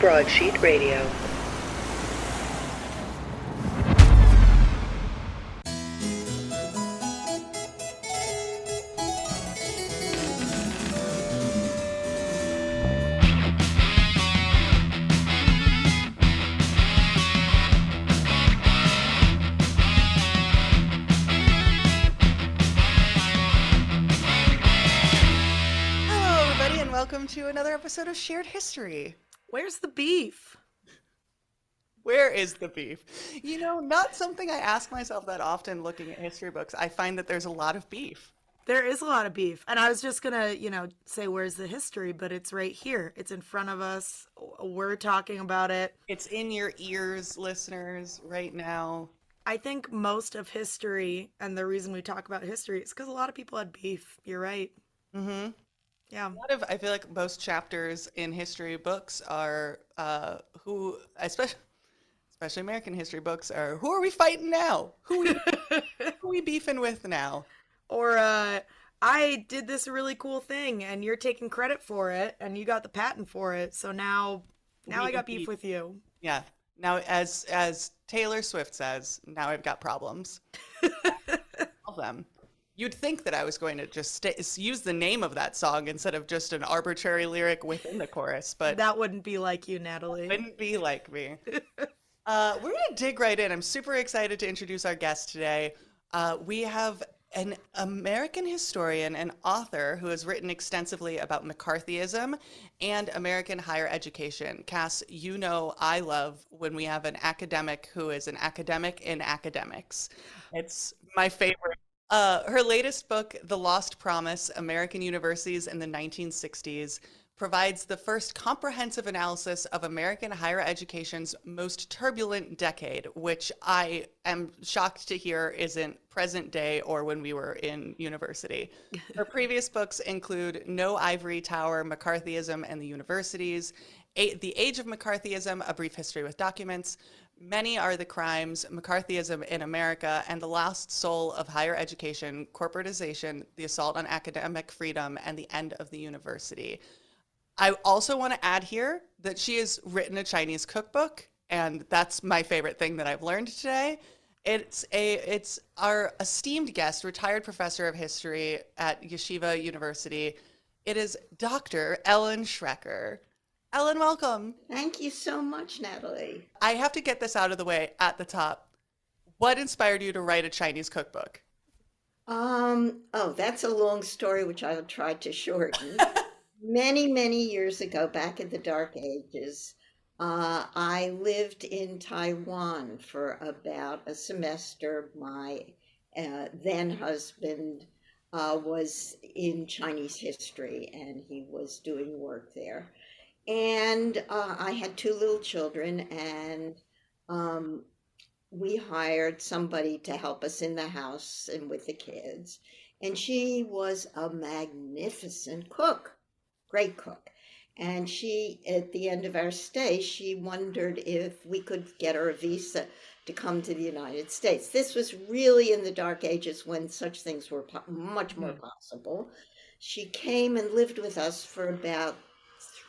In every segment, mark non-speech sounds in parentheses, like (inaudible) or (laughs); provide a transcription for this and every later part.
Broadsheet Radio. Hello, everybody, and welcome to another episode of Shared History. Where's the beef? Where is the beef? You know, not something I ask myself that often looking at history books. I find that there's a lot of beef. There is a lot of beef. And I was just going to, you know, say where's the history, but it's right here. It's in front of us. We're talking about it. It's in your ears, listeners, right now. I think most of history and the reason we talk about history is because a lot of people had beef. You're right. Mm-hmm. Yeah. A lot of, I feel like most chapters in history books are uh, who, especially, especially American history books, are who are we fighting now? Who we, (laughs) who we beefing with now? Or uh I did this really cool thing and you're taking credit for it and you got the patent for it. So now now We I got beef. beef with you. Yeah. Now, as as Taylor Swift says, now I've got problems. (laughs) All of them. You'd think that I was going to just use the name of that song instead of just an arbitrary lyric within the chorus, but That wouldn't be like you, Natalie. wouldn't be like me. (laughs) Uh, we're going to dig right in. I'm super excited to introduce our guest today. Uh, we have an American historian and author who has written extensively about McCarthyism and American higher education. Cass, you know I love when we have an academic who is an academic in academics. It's my favorite. Uh, her latest book, The Lost Promise American Universities in the 1960s, provides the first comprehensive analysis of American higher education's most turbulent decade, which I am shocked to hear isn't present day or when we were in university. (laughs) Her previous books include No Ivory Tower, McCarthyism and the Universities, A- The Age of McCarthyism, A Brief History with Documents, Many Are the Crimes, McCarthyism in America, and The Lost Soul of Higher Education, Corporatization, The Assault on Academic Freedom, and the End of the University. I also want to add here that she has written a Chinese cookbook, and that's my favorite thing that I've learned today. It's a it's our esteemed guest, retired professor of history at Yeshiva University. It is Dr. Ellen Schrecker. Ellen, welcome. Thank you so much, Natalie. I have to get this out of the way at the top. What inspired you to write a Chinese cookbook? Um, oh, that's a long story, which I'll try to shorten. (laughs) many, many years ago, back in the dark ages, uh, I lived in Taiwan for about a semester. My uh, then husband uh, was in Chinese history and he was doing work there. And uh, I had two little children, and um, we hired somebody to help us in the house and with the kids. And she was a magnificent cook, great cook. And she, at the end of our stay, she wondered if we could get her a visa to come to the United States. This was really in the dark ages when such things were po- much more possible. She came and lived with us for about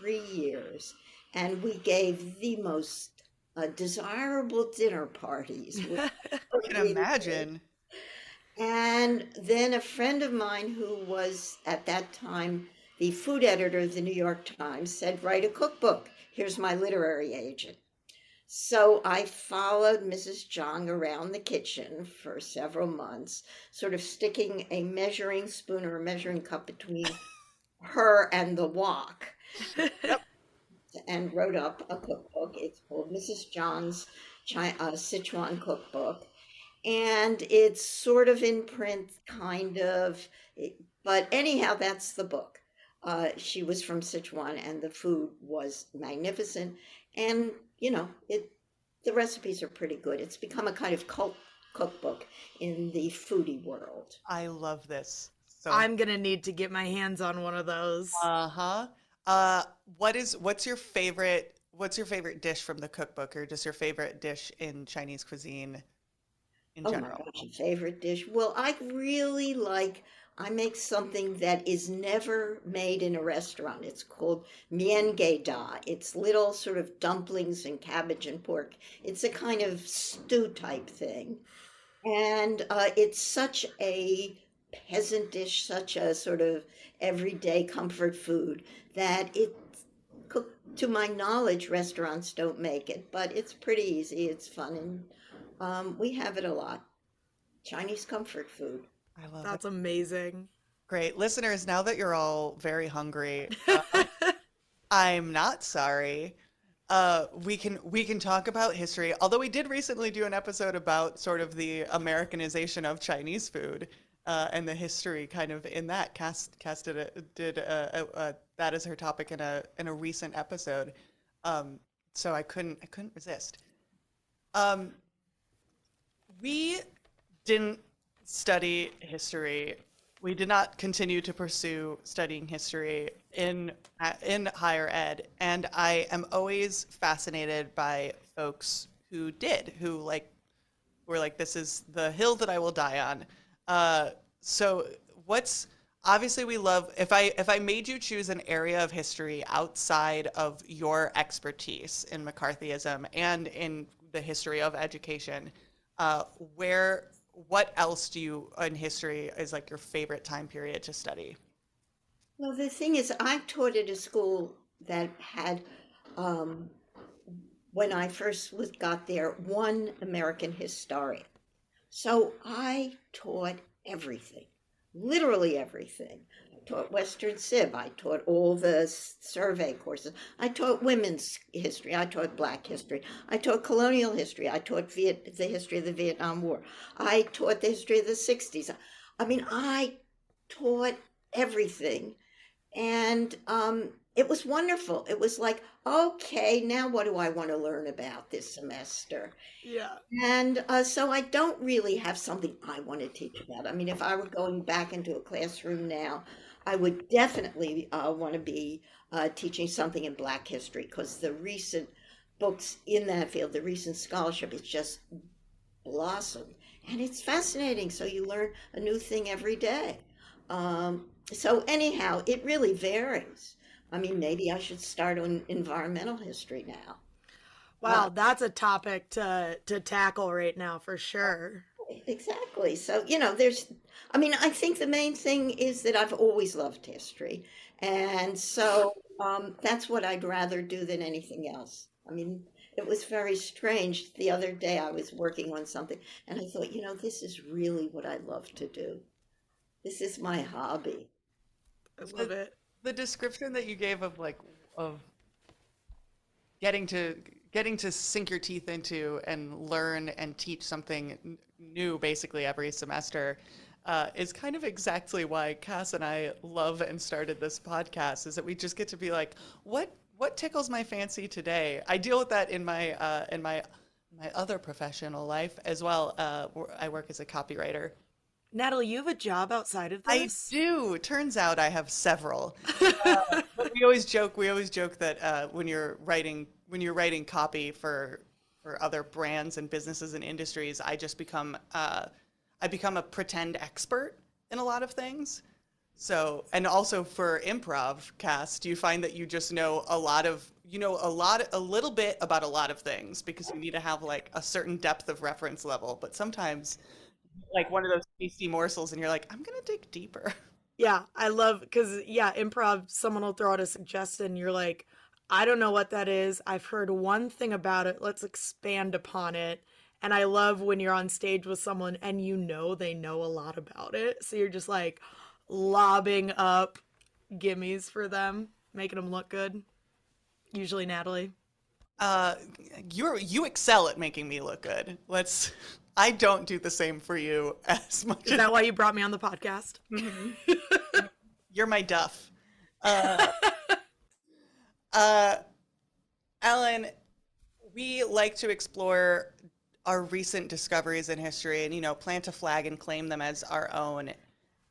three years, and we gave the most uh, desirable dinner parties. (laughs) I can imagine. and then a friend of mine who was at that time the food editor of the New York Times said, Write a cookbook. Here's my literary agent. So I followed Mrs. Chiang around the kitchen for several months, sort of sticking a measuring spoon or a measuring cup between her and the wok. (laughs) And wrote up a cookbook. It's called Mrs. Chiang's Chi- uh, Sichuan Cookbook and it's sort of in print, kind of. But anyhow, that's the book. Uh, she was from Sichuan, and the food was magnificent, and you know, it. The recipes are pretty good. It's become a kind of cult cookbook in the foodie world. I love this. So I'm going to need to get my hands on one of those. Uh-huh. Uh what is what's your favorite what's your favorite dish from the cookbook or just your favorite dish in Chinese cuisine in Oh general? my gosh, favorite dish. Well, I really like I make something that is never made in a restaurant. It's called mienge da. It's little sort of dumplings and cabbage and pork. It's a kind of stew type thing. And uh, it's such a peasant dish, such a sort of everyday comfort food that it, to my knowledge, restaurants don't make it, but it's pretty easy. It's fun, and um, we have it a lot. Chinese comfort food. I love That's it. amazing. Great. Listeners, now that you're all very hungry, (laughs) uh, I'm not sorry. Uh, we can we can talk about history. Although we did recently do an episode about sort of the Americanization of Chinese food uh, and the history kind of in that. Cass, Cass did a, did a, a, that as her topic in a in a recent episode. Um, so I couldn't I couldn't resist. Um, we didn't study history. We did not continue to pursue studying history in uh, in higher ed, and I am always fascinated by folks who did, who like were like, "This is the hill that I will die on." Uh, so, what's obviously we love if I if I made you choose an area of history outside of your expertise in McCarthyism and in the history of education, uh, where what else do you in history is like your favorite time period to study? Well, the thing is, I taught at a school that had, um, when I first was, got there, one American historian. So I taught everything, literally everything. I taught Western Civ. I taught all the survey courses. I taught women's history. I taught black history. I taught colonial history. I taught Viet- the history of the Vietnam War. I taught the history of the 60s. I mean, I taught everything. And um, it was wonderful. It was like, okay, now what do I want to learn about this semester? Yeah. And uh, so I don't really have something I want to teach about. I mean, if I were going back into a classroom now, I would definitely uh, want to be uh, teaching something in Black history because the recent books in that field, the recent scholarship, is just blossomed. And it's fascinating. So you learn a new thing every day. Um, so, anyhow, it really varies. I mean, maybe I should start on environmental history now. Wow, that's a topic to to tackle right now for sure. Exactly. So, you know, there's, I mean, I think the main thing is that I've always loved history. And so um, that's what I'd rather do than anything else. I mean, it was very strange. The other day I was working on something and I thought, you know, this is really what I love to do. This is my hobby. I love it. The description that you gave of like of getting to getting to sink your teeth into and learn and teach something new basically every semester uh, is kind of exactly why Cass and I love and started this podcast is that we just get to be like what what tickles my fancy today? I deal with that in my uh, in my my other professional life as well uh, I work as a copywriter Natalie, you have a job outside of this? I do. Turns out I have several. (laughs) Uh, but we always joke. We always joke that uh, when you're writing when you're writing copy for for other brands and businesses and industries, I just become uh, I become a pretend expert in a lot of things. So, and also for improv cast, you find that you just know a lot of you know a lot a little bit about a lot of things because you need to have like a certain depth of reference level. But sometimes like one of those tasty morsels and you're like, I'm gonna dig deeper. (laughs) Yeah, I love because yeah, improv. Someone will throw out a suggestion. You're like, I don't know what that is. I've heard one thing about it. Let's expand upon it. And I love when you're on stage with someone and you know they know a lot about it. So you're just like lobbing up gimmies for them, making them look good. Usually Natalie. Uh, you're you excel at making me look good. Let's. I don't do the same for you (laughs) as much. Is as that why you brought me on the podcast? (laughs) You're my duff. Uh, (laughs) uh, Ellen, we like to explore our recent discoveries in history and, you know, plant a flag and claim them as our own.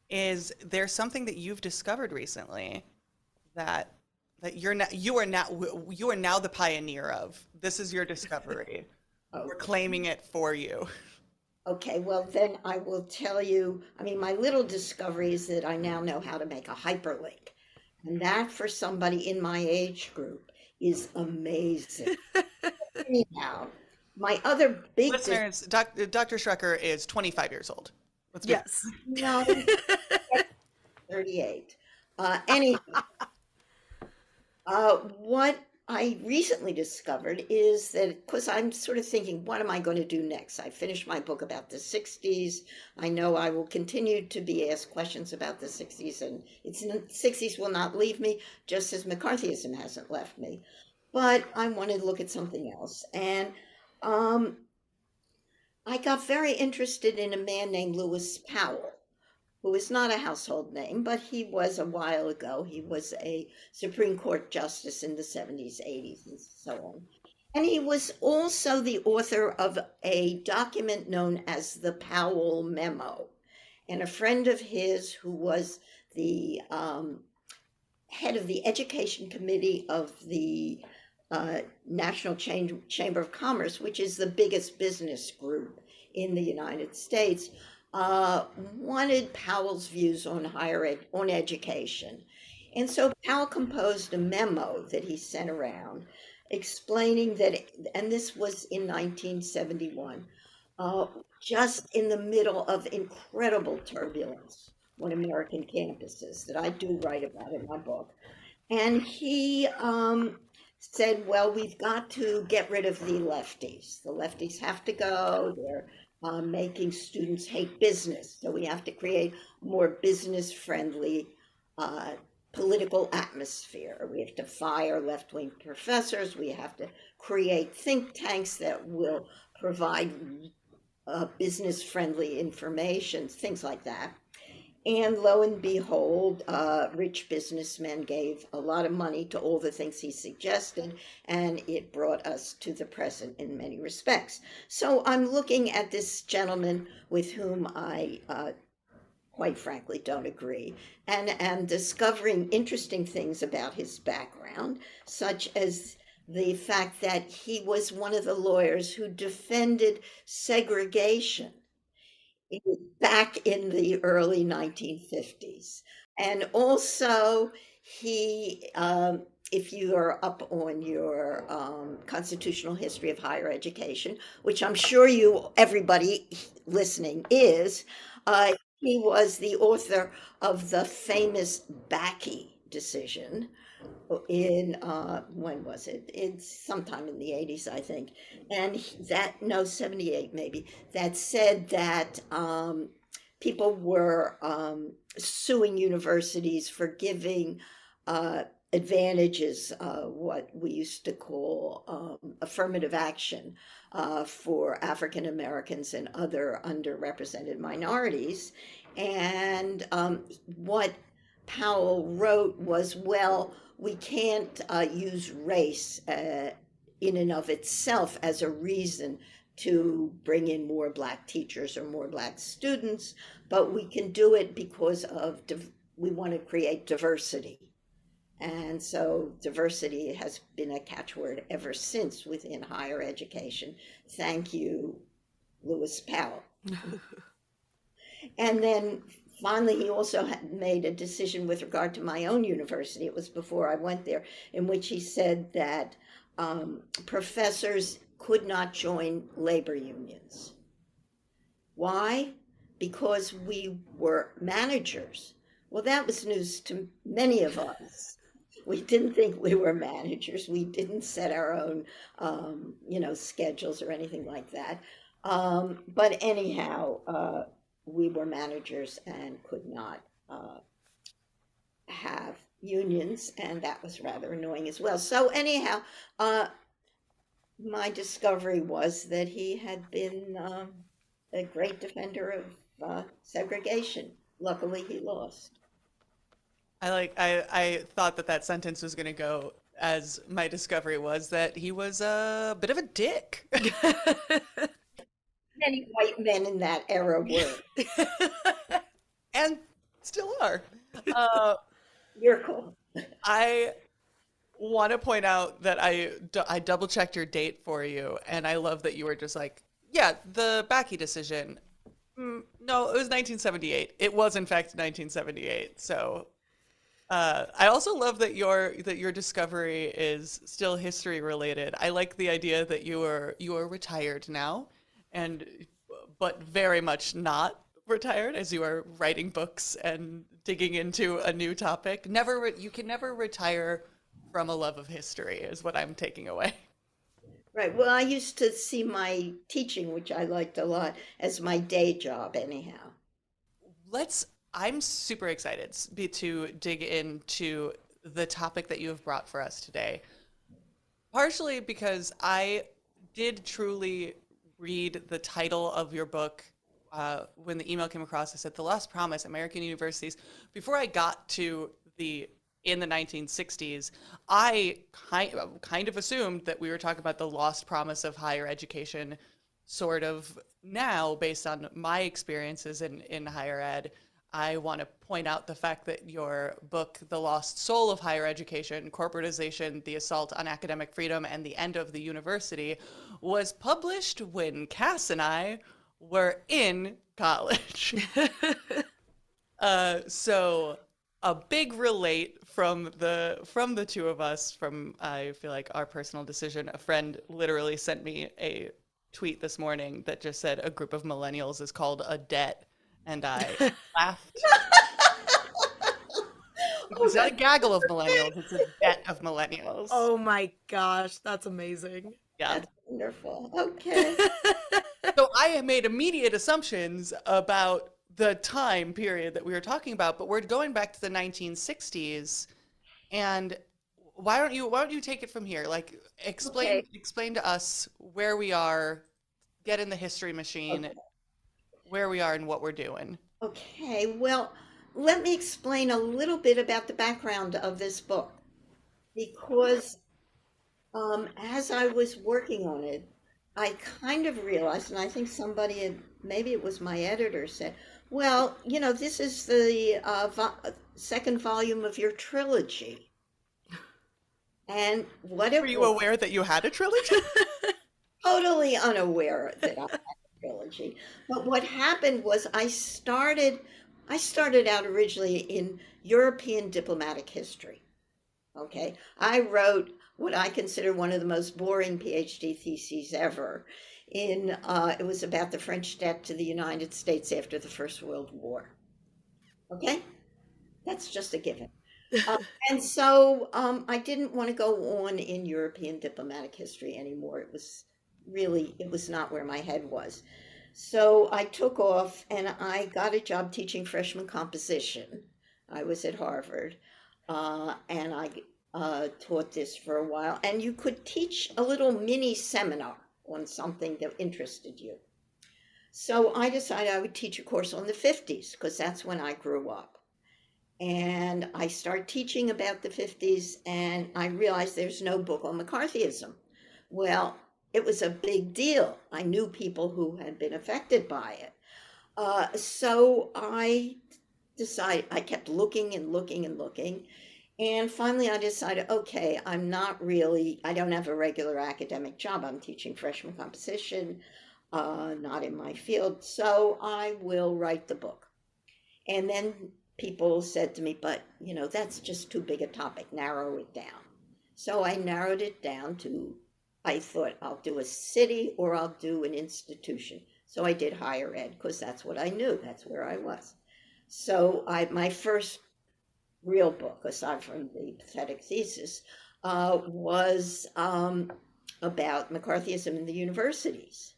Is there something that you've discovered recently that that you're now you are now you are now the pioneer of? This is your discovery. We're claiming it for you. Okay, well, then I will tell you. I mean, my little discovery is that I now know how to make a hyperlink. And that for somebody in my age group is amazing. (laughs) Anyhow, my other big dis- Listeners, doc, Dr. Schrecker is 25 years old. Let's be Yes. no, (laughs) 38. Uh, anyhow, uh, what I recently discovered is that because I'm sort of thinking, what am I going to do next? I finished my book about the 60s. I know I will continue to be asked questions about the 60s, and it's the 60s will not leave me, just as McCarthyism hasn't left me. But I wanted to look at something else. And um, I got very interested in a man named Lewis Powell who is not a household name, but he was a while ago. He was a Supreme Court justice in the 70s, 80s, and so on. And he was also the author of a document known as the Powell Memo. And a friend of his, who was the um, head of the Education Committee of the uh, National Cham- Chamber of Commerce, which is the biggest business group in the United States, uh, wanted Powell's views on higher ed- on education. And so Powell composed a memo that he sent around explaining that, and this was in 1971, uh, just in the middle of incredible turbulence on American campuses that I do write about in my book. And he um, said, well, we've got to get rid of the lefties. The lefties have to go. They're uh, making students hate business. So we have to create more business friendly uh, political atmosphere. We have to fire left wing professors. We have to create think tanks that will provide uh, business friendly information, things like that. And lo and behold, uh, rich businessmen gave a lot of money to all the things he suggested, and it brought us to the present in many respects. So I'm looking at this gentleman with whom I, uh, quite frankly, don't agree, and am discovering interesting things about his background, such as the fact that he was one of the lawyers who defended segregation back in the early 1950s. And also, he, um, if you are up on your um, constitutional history of higher education, which I'm sure you, everybody listening, is, uh, he was the author of the famous Bakke decision, in uh, when was it? It's sometime in the 80s, I think. And that, no, 78 maybe, that said that um, people were um, suing universities for giving uh, advantages, uh, what we used to call um, affirmative action uh, for African Americans and other underrepresented minorities. And um, what Powell wrote was, well, we can't uh, use race uh, in and of itself as a reason to bring in more black teachers or more black students, but we can do it because of div- we want to create diversity. And so diversity has been a catchword ever since within higher education. Thank you, Lewis Powell. (laughs) and then finally, he also had made a decision with regard to my own university. It was before I went there, in which he said that um, professors could not join labor unions. Why? Because we were managers. Well, that was news to many of us. We didn't think we were managers. We didn't set our own, um, you know, schedules or anything like that. Um, but anyhow, uh, we were managers and could not uh, have unions, and that was rather annoying as well. So, anyhow, uh, my discovery was that he had been um, a great defender of uh, segregation. Luckily, he lost. I like. I I thought that that sentence was going to go as my discovery was that he was a bit of a dick. (laughs) (laughs) Many white men in that era were. (laughs) and still are. Uh, You're cool. I want to point out that I, I double checked your date for you, and I love that you were just like yeah, the Bakke decision. Mm, no, it was 1978. It was in fact 1978. So uh, I also love that your that your discovery is still history related. I like the idea that you are you are retired now, and but very much not retired as you are writing books and digging into a new topic. Never re- you can never retire from a love of history is what I'm taking away. Right. Well, I used to see my teaching, which I liked a lot, as my day job, anyhow. Let's. I'm super excited to dig into the topic that you have brought for us today. Partially because I did truly read the title of your book uh, when the email came across. I said, "The Lost Promise: American Universities." Before I got to the in the 1960s, I kind, kind of assumed that we were talking about the lost promise of higher education, sort of now, based on my experiences in, in higher ed. I want to point out the fact that your book, The Lost Soul of Higher Education Corporatization, The Assault on Academic Freedom, and the End of the University, was published when Cass and I were in college. (laughs) uh, so a big relate from the from the two of us from i feel like our personal decision a friend literally sent me a tweet this morning that just said a group of millennials is called a debt and i (laughs) laughed (laughs) it's not a gaggle of millennials it's a bet of millennials Oh my gosh, that's amazing. yeah That's wonderful. Okay. (laughs) so I made immediate assumptions about the time period that we were talking about, but we're going back to the 1960s. And why don't you why don't you take it from here? Like explain Okay. explain to us where we are, get in the history machine, Okay. Where we are and what we're doing. Okay, well, let me explain a little bit about the background of this book. Because um, as I was working on it, I kind of realized, and I think somebody had, maybe it was my editor, said, Well, you know, this is the uh, vo- second volume of your trilogy. And what Were you was- aware that you had a trilogy? (laughs) totally unaware that I had trilogy. But what happened was I started I started out originally in European diplomatic history. Okay. I wrote what I consider one of the most boring PhD theses ever. In uh, it was about the French debt to the United States after the First World War. Okay, that's just a given. (laughs) Uh, and so um, I didn't want to go on in European diplomatic history anymore. It was really, it was not where my head was. So I took off and I got a job teaching freshman composition. I was at Harvard uh, and I uh, taught this for a while. And you could teach a little mini seminar on something that interested you. So I decided I would teach a course on the 50s because that's when I grew up and I started teaching about the 50s, and I realized there's no book on McCarthyism. Well, it was a big deal. I knew people who had been affected by it. Uh, so I decided, I kept looking and looking and looking. And finally, I decided, okay, I'm not really, I don't have a regular academic job. I'm teaching freshman composition, uh, not in my field. So I will write the book. And then people said to me, but you know, that's just too big a topic, narrow it down. So I narrowed it down to, I thought I'll do a city or I'll do an institution. So I did higher ed because that's what I knew, that's where I was. So I, my first real book, aside from the pathetic thesis, uh, was um, about McCarthyism in the universities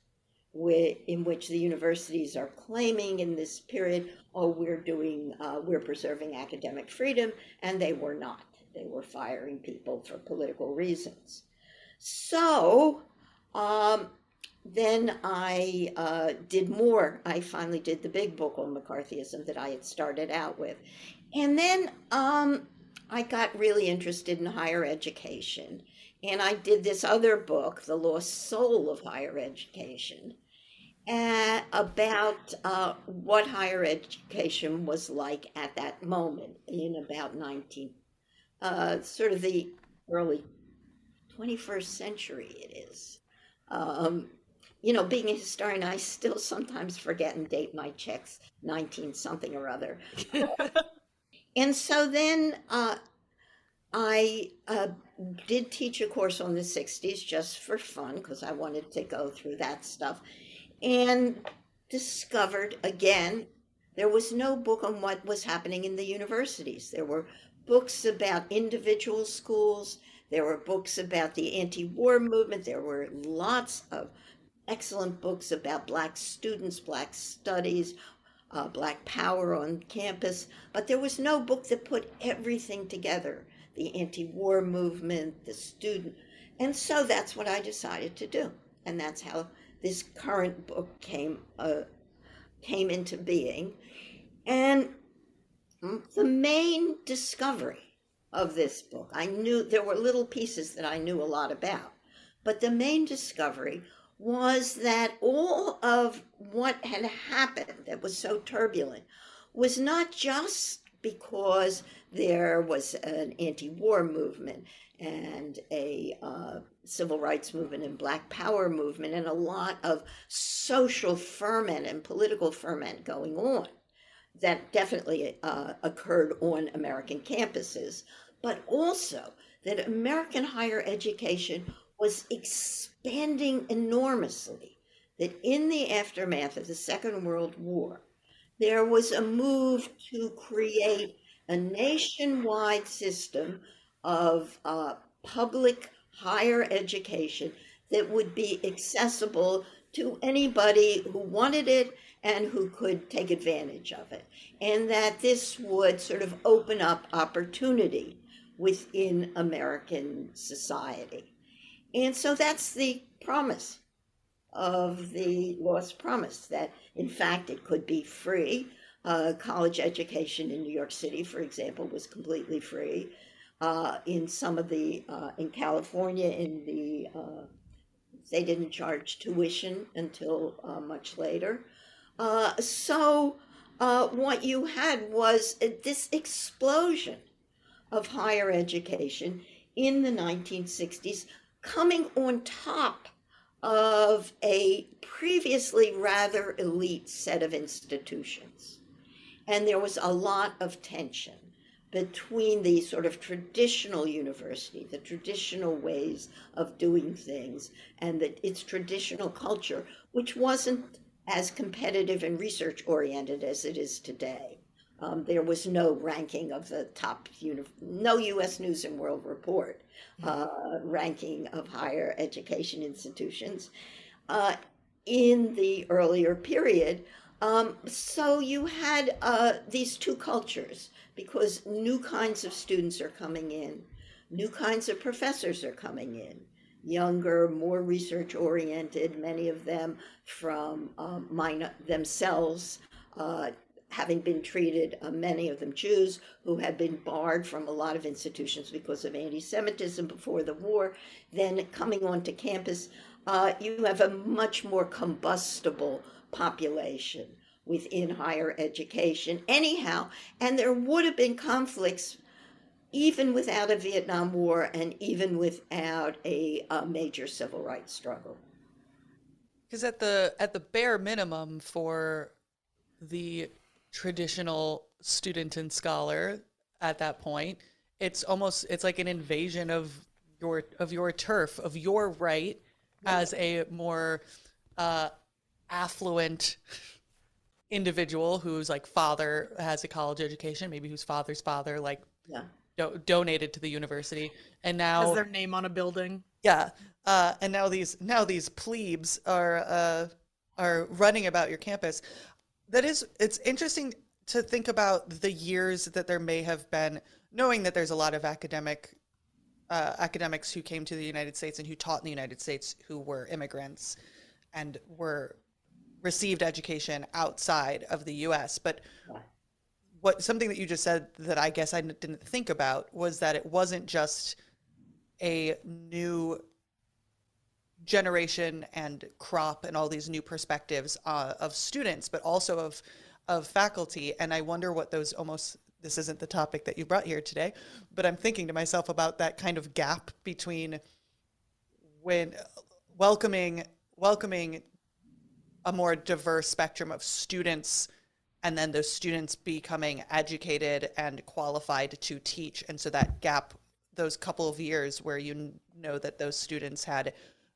in which the universities are claiming in this period, oh, we're doing, uh, we're preserving academic freedom, and they were not. They were firing people for political reasons. So um, then I uh, did more. I finally did the big book on McCarthyism that I had started out with. And then um, I got really interested in higher education. And I did this other book, The Lost Soul of Higher Education, uh, about uh, what higher education was like at that moment in about 19, uh, sort of the early 21st century it is. Um, you know, being a historian, I still sometimes forget and date my checks, 19 something or other. (laughs) and so then uh, I uh, did teach a course on the 60s just for fun because I wanted to go through that stuff and discovered again there was no book on what was happening in the universities. There were books about individual schools, there were books about the anti war movement, there were lots of excellent books about Black students, Black studies, uh, Black power on campus, but there was no book that put everything together the anti war movement, the student. And so that's what I decided to do. And that's how this current book came, uh, came into being. And the main discovery of this book, I knew there were little pieces that I knew a lot about, but the main discovery was that all of what had happened that was so turbulent was not just because there was an anti war movement and a uh, civil rights movement and black power movement and a lot of social ferment and political ferment going on that definitely uh, occurred on American campuses, but also that American higher education was expanding enormously. That in the aftermath of the Second World War, there was a move to create a nationwide system of uh, public higher education that would be accessible to anybody who wanted it and who could take advantage of it. And that this would sort of open up opportunity within American society. And so that's the promise of the Lost Promise that, in fact, it could be free. Uh, college education in New York City, for example, was completely free. Uh, in some of the, uh, in California, in the, uh, they didn't charge tuition until uh, much later. Uh, so, what you had was this explosion of higher education in the 1960s coming on top of a previously rather elite set of institutions. And there was a lot of tension between the sort of traditional university, the traditional ways of doing things, and the, its traditional culture, which wasn't as competitive and research oriented as it is today. Um, there was no ranking of the top, uni- no U.S. News and World Report uh, ranking of higher education institutions uh, in the earlier period. Um, so you had uh, these two cultures because new kinds of students are coming in, new kinds of professors are coming in, younger, more research oriented, many of them from um, themselves uh, having been treated, uh, many of them Jews, who had been barred from a lot of institutions because of anti Semitism before the war, then coming onto campus, uh, you have a much more combustible population within higher education, anyhow. And there would have been conflicts even without a Vietnam War and even without a, a major civil rights struggle. Because at the at the bare minimum for the traditional student and scholar at that point. It's almost it's like an invasion of your of your turf of your right as a more uh, affluent individual whose like father has a college education, maybe whose father's father like yeah. Do- donated to the university, and now has their name on a building. Yeah, uh, and now these now these plebes are uh, are running about your campus. That is, it's interesting to think about the years that there may have been, knowing that there's a lot of academic uh, academics who came to the United States and who taught in the United States who were immigrants and were received education outside of the U.S. But what something that you just said that I guess I didn't think about was that it wasn't just a new generation and crop and all these new perspectives uh, of students, but also of of faculty. And I wonder what those almost this isn't the topic that you brought here today, but I'm thinking to myself about that kind of gap between when welcoming welcoming a more diverse spectrum of students and then those students becoming educated and qualified to teach and so that gap those couple of years where you know that those students had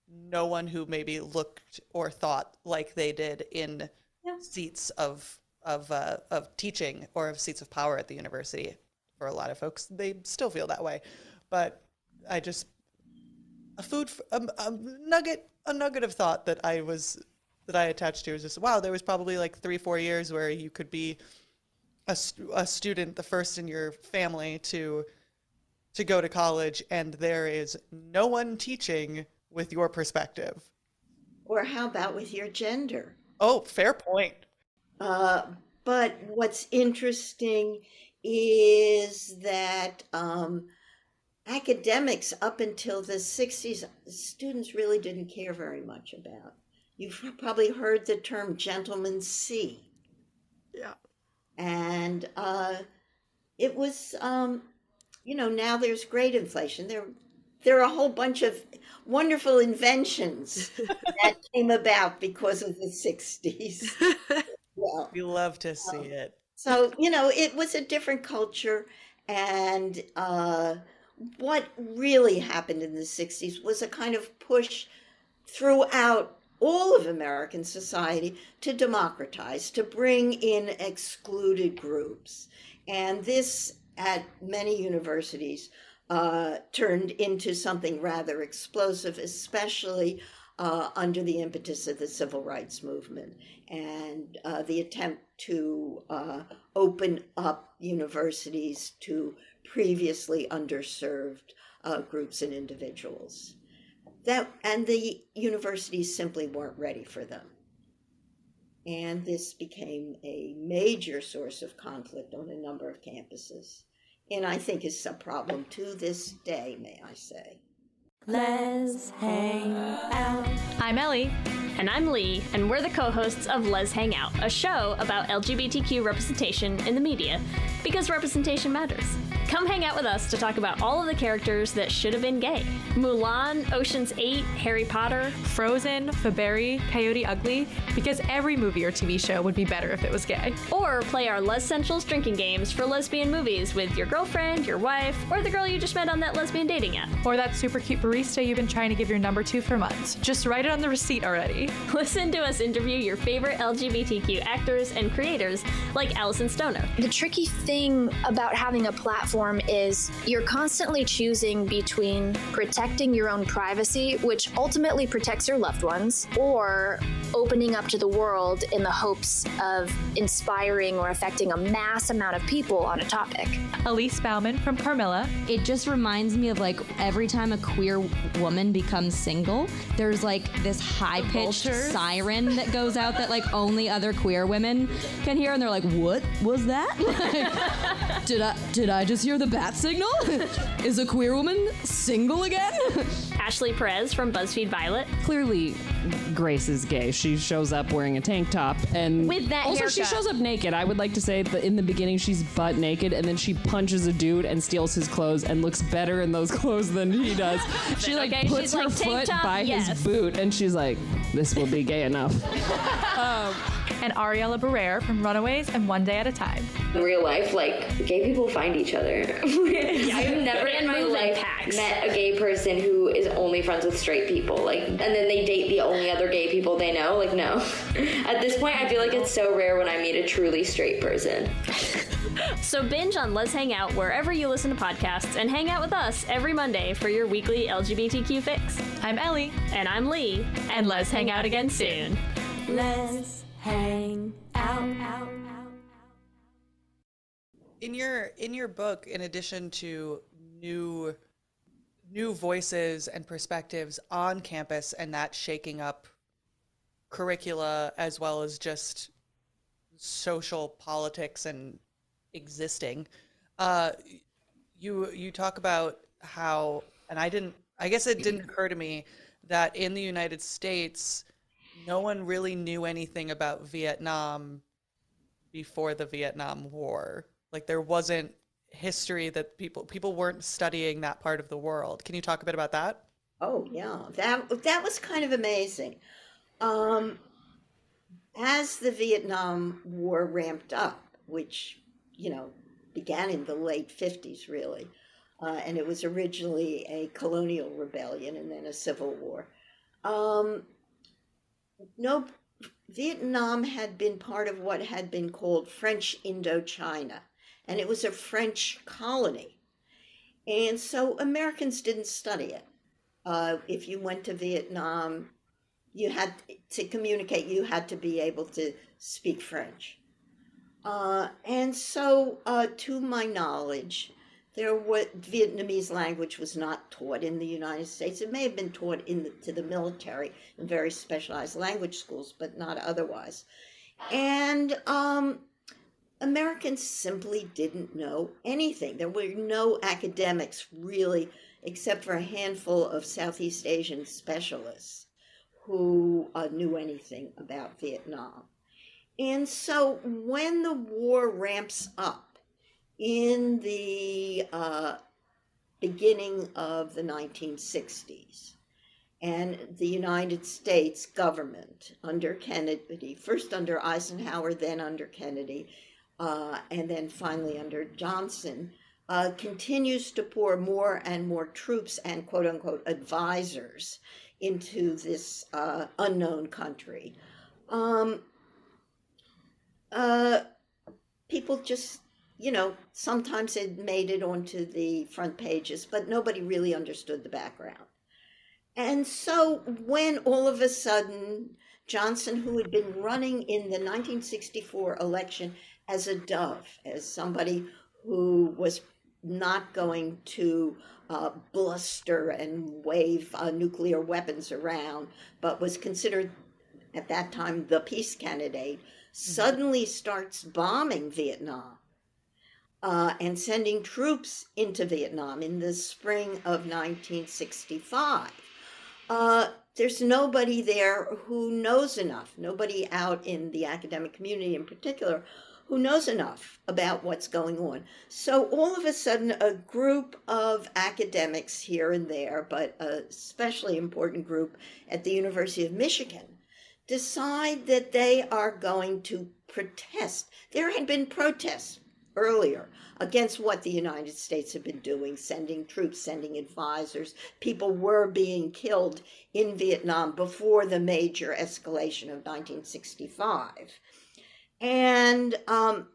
no one who maybe looked or thought like they did in yeah. seats of of uh, of teaching or of seats of power at the university. For a lot of folks, they still feel that way. But I just a food a, a nugget a nugget of thought that I was that I attached to is just wow. There was probably like three four years where you could be a, a student, the first in your family to to go to college, and there is no one teaching with your perspective. Or how about with your gender? Oh, fair point. Uh, but what's interesting is that um, academics up until the 60s, students really didn't care very much about. You've probably heard the term gentleman C. Yeah. And uh, it was, um, you know, now there's great inflation. There, there are a whole bunch of wonderful inventions (laughs) that came about because of the 60s. well, (laughs) we love to see um, it. So, you know, it was a different culture. And uh, what really happened in the 60s was a kind of push throughout all of American society to democratize, to bring in excluded groups. And this, at many universities, uh, turned into something rather explosive, especially uh, under the impetus of the civil rights movement and uh, the attempt to uh, open up universities to previously underserved uh, groups and individuals. That, and the universities simply weren't ready for them. And this became a major source of conflict on a number of campuses. And I think is a problem to this day, may I say. Let's hang out. I'm Ellie. And I'm Lee, and we're the co hosts of Let's Hang Out, a show about LGBTQ representation in the media, because representation matters. Come hang out with us to talk about all of the characters that should have been gay Mulan, Ocean's 8, Harry Potter, Frozen, Faberry, Coyote Ugly, because every movie or TV show would be better if it was gay. Or play our Les Centrals drinking games for lesbian movies with your girlfriend, your wife, or the girl you just met on that lesbian dating app. Or that super cute barista you've been trying to give your number to for months. Just write it on the receipt already. (laughs) Listen to us interview your favorite LGBTQ actors and creators like Alyson Stoner. The tricky thing about having a platform platform is you're constantly choosing between protecting your own privacy, which ultimately protects your loved ones, or opening up to the world in the hopes of inspiring or affecting a mass amount of people on a topic. Elise Bauman from Carmilla. It just reminds me of like every time a queer woman becomes single, there's like this high pitched siren that goes out that like only other queer women can hear, and they're like, "What was that? (laughs) did I did I just hear the bat signal? Is a queer woman single again? (laughs) Ashley Perez from BuzzFeed Violet. Clearly, Grace is gay. She shows up wearing a tank top and with that also haircut. she shows up naked. I would like to say that in the beginning she's butt naked and then she punches a dude and steals his clothes and looks better in those (laughs) clothes than he does. (laughs) She like okay, puts her like, foot top, by yes. his boot and she's like, "This will be gay enough." um, (laughs) and Ariela Barer from Runaways and One Day at a Time. In real life, like gay people find each other. I've never in my life met a gay person who is only friends with straight people. Like, and then they date the only other gay people they know. Like, no. (laughs) At this point, I feel like it's so rare when I meet a truly straight person. (laughs) So binge on Let's Hang Out wherever you listen to podcasts and hang out with us every Monday for your weekly LGBTQ fix. I'm Ellie. And I'm Lee. And let's hang out again soon. Let's hang out. In your in your book, in addition to new new voices and perspectives on campus and that shaking up curricula as well as just social politics and existing. Uh, you you talk about how, and I didn't. I guess it didn't occur to me that in the United States, no one really knew anything about Vietnam before the Vietnam War. Like there wasn't history that people people weren't studying that part of the world. Can you talk a bit about that? Oh yeah, that that was kind of amazing. Um, as the Vietnam War ramped up, which, you know, began in the late 50s, really, uh, and it was originally a colonial rebellion and then a civil war. Um, no, Vietnam had been part of what had been called French Indochina, and it was a French colony. And so Americans didn't study it. Uh, if you went to Vietnam, you had to communicate, you had to be able to speak French. Uh, and so, uh, to my knowledge, there what Vietnamese language was not taught in the United States. It may have been taught in the, to the military in very specialized language schools, but not otherwise. And um, Americans simply didn't know anything. There were no academics really, except for a handful of Southeast Asian specialists who uh, knew anything about Vietnam. And so when the war ramps up, in the uh, beginning of the 1960s. And the United States government under Kennedy, first under Eisenhower, then under Kennedy, uh, and then finally under Johnson, uh, continues to pour more and more troops and quote unquote advisors into this uh, unknown country. Um, uh, people just you know, sometimes it made it onto the front pages, but nobody really understood the background. And so when all of a sudden Johnson, who had been running in the 1964 election as a dove, as somebody who was not going to uh, bluster and wave uh, nuclear weapons around, but was considered at that time the peace candidate, mm-hmm. suddenly starts bombing Vietnam uh, and sending troops into Vietnam in the spring of 1965. Uh, there's nobody there who knows enough, nobody out in the academic community in particular, who knows enough about what's going on. So all of a sudden, a group of academics here and there, but a especially important group at the University of Michigan, decide that they are going to protest. There had been protests earlier against what the United States had been doing, sending troops, sending advisors. People were being killed in Vietnam before the major escalation of 1965. And um,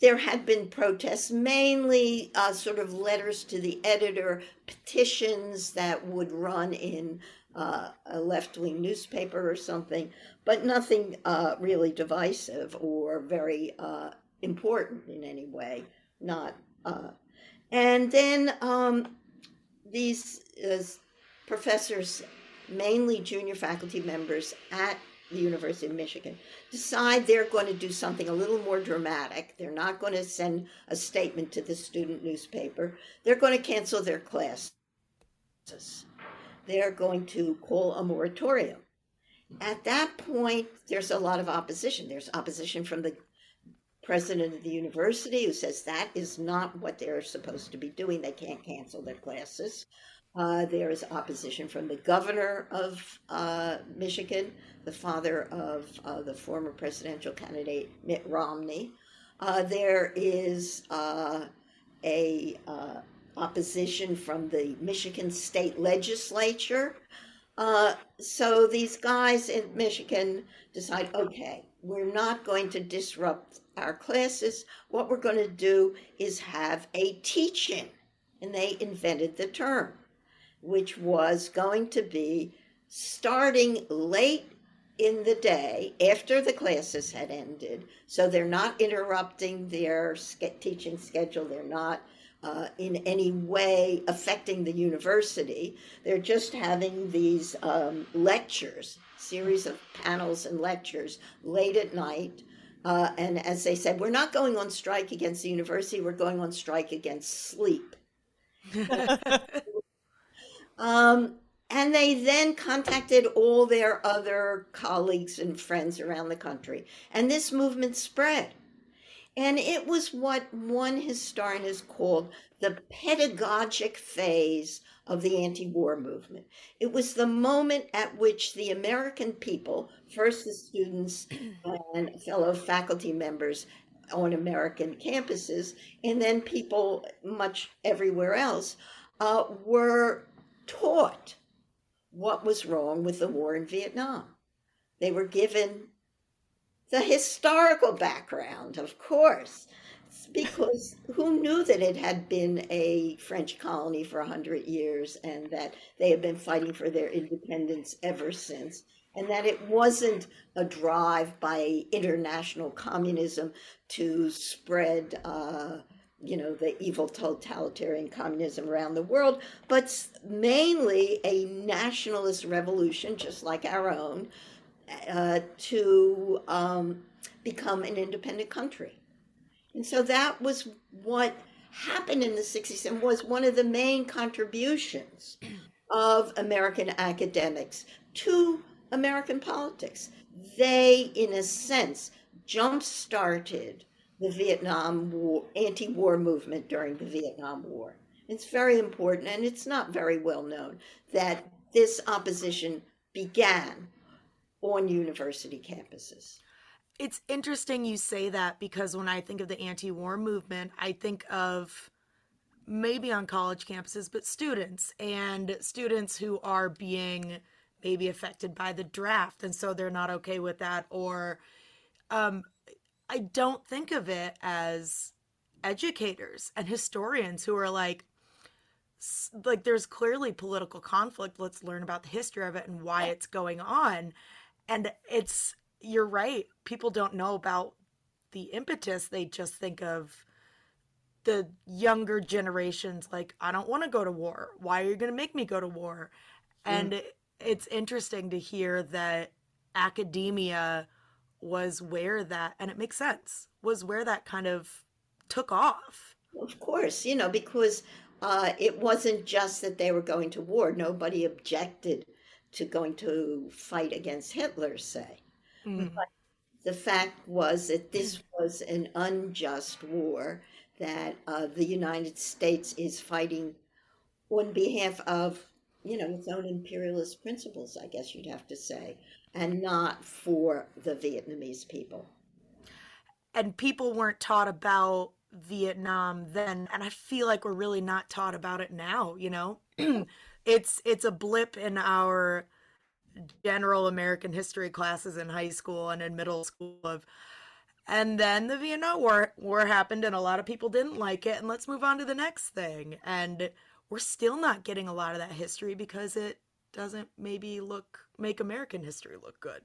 there had been protests, mainly uh, sort of letters to the editor, petitions that would run in uh, a left wing newspaper or something, but nothing uh, really divisive or very uh, important in any way. Not. Uh, and then um, these uh, professors, mainly junior faculty members at the University of Michigan, decide they're going to do something a little more dramatic. They're not going to send a statement to the student newspaper. They're going to cancel their classes. They're going to call a moratorium. At that point, there's a lot of opposition. There's opposition from the president of the university who says that is not what they're supposed to be doing. They can't cancel their classes. Uh, there is opposition from the governor of uh, Michigan, the father of uh, the former presidential candidate Mitt Romney. Uh, there is uh, a uh, opposition from the Michigan state legislature. so these guys in Michigan decide, okay, we're not going to disrupt our classes. What we're going to do is have a teach-in. And they invented the term, which was going to be starting late in the day after the classes had ended. So they're not interrupting their teaching schedule. They're not uh, in any way affecting the university. They're just having these um, lectures, series of panels and lectures late at night. Uh, and as they said, we're not going on strike against the university, we're going on strike against sleep. (laughs) um, and they then contacted all their other colleagues and friends around the country. And this movement spread. And it was what one historian has called the pedagogic phase of the anti war movement. It was the moment at which the American people, first the students and fellow faculty members on American campuses, and then people much everywhere else, uh, were taught what was wrong with the war in Vietnam. They were given the historical background, of course, because who knew that it had been a French colony for 100 years and that they had been fighting for their independence ever since, and that it wasn't a drive by international communism to spread. Uh, you know, the evil totalitarian communism around the world, but mainly a nationalist revolution, just like our own, uh, to um, become an independent country. And so that was what happened in the 60s and was one of the main contributions of American academics to American politics. They, in a sense, jump started the Vietnam War, anti war movement during the Vietnam War. It's very important, and it's not very well known, that this opposition began on university campuses. It's interesting you say that because when I think of the anti war movement, I think of maybe on college campuses, but students and students who are being maybe affected by the draft. And so they're not okay with that. Or um, I don't think of it as educators and historians who are like, like there's clearly political conflict let's learn about the history of it and why it's going on and it's you're right. People don't know about the impetus. They just think of the younger generations like, I don't want to go to war. Why are you going to make me go to war? And mm. it's interesting to hear that academia was where that, and it makes sense, was where that kind of took off. Of course, you know, because uh, it wasn't just that they were going to war. Nobody objected to going to fight against Hitler, say. Mm. But the fact was that this was an unjust war that uh, the United States is fighting on behalf of, you know, its own imperialist principles, I guess you'd have to say, and not for the Vietnamese people. And people weren't taught about Vietnam then, and I feel like we're really not taught about it now, you know? (clears throat) it's it's a blip in our general American history classes in high school and in middle school of and then the Vietnam War war happened and a lot of people didn't like it and let's move on to the next thing and we're still not getting a lot of that history because it doesn't maybe look make American history look good.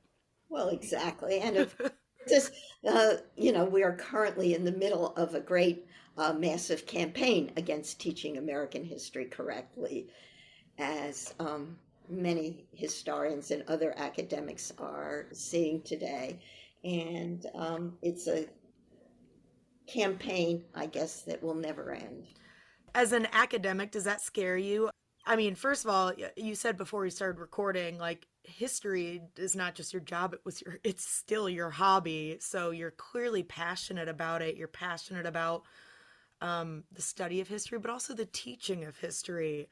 Well, exactly. And if (laughs) just uh, you know, we are currently in the middle of a great uh, massive campaign against teaching American history correctly as um, many historians and other academics are seeing today. And um, it's a campaign, I guess, that will never end. As an academic, does that scare you? I mean, first of all, you said before we started recording, like history is not just your job; it was your, it's still your hobby. So you're clearly passionate about it. You're passionate about um, the study of history, but also the teaching of history.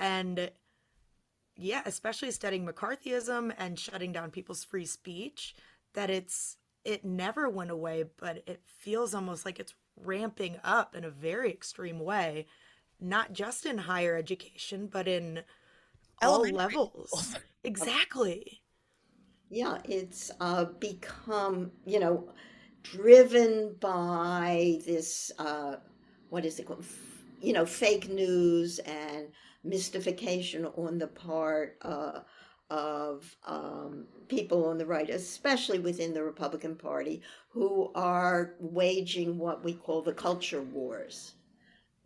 And yeah, especially studying McCarthyism and shutting down people's free speech, that it's it never went away, but it feels almost like it's ramping up in a very extreme way, not just in higher education, but in all levels. (laughs) exactly. Yeah, it's uh, become, you know, driven by this, uh, what is it called? You know, fake news and mystification on the part uh, of um, people on the right, especially within the Republican Party, who are waging what we call the culture wars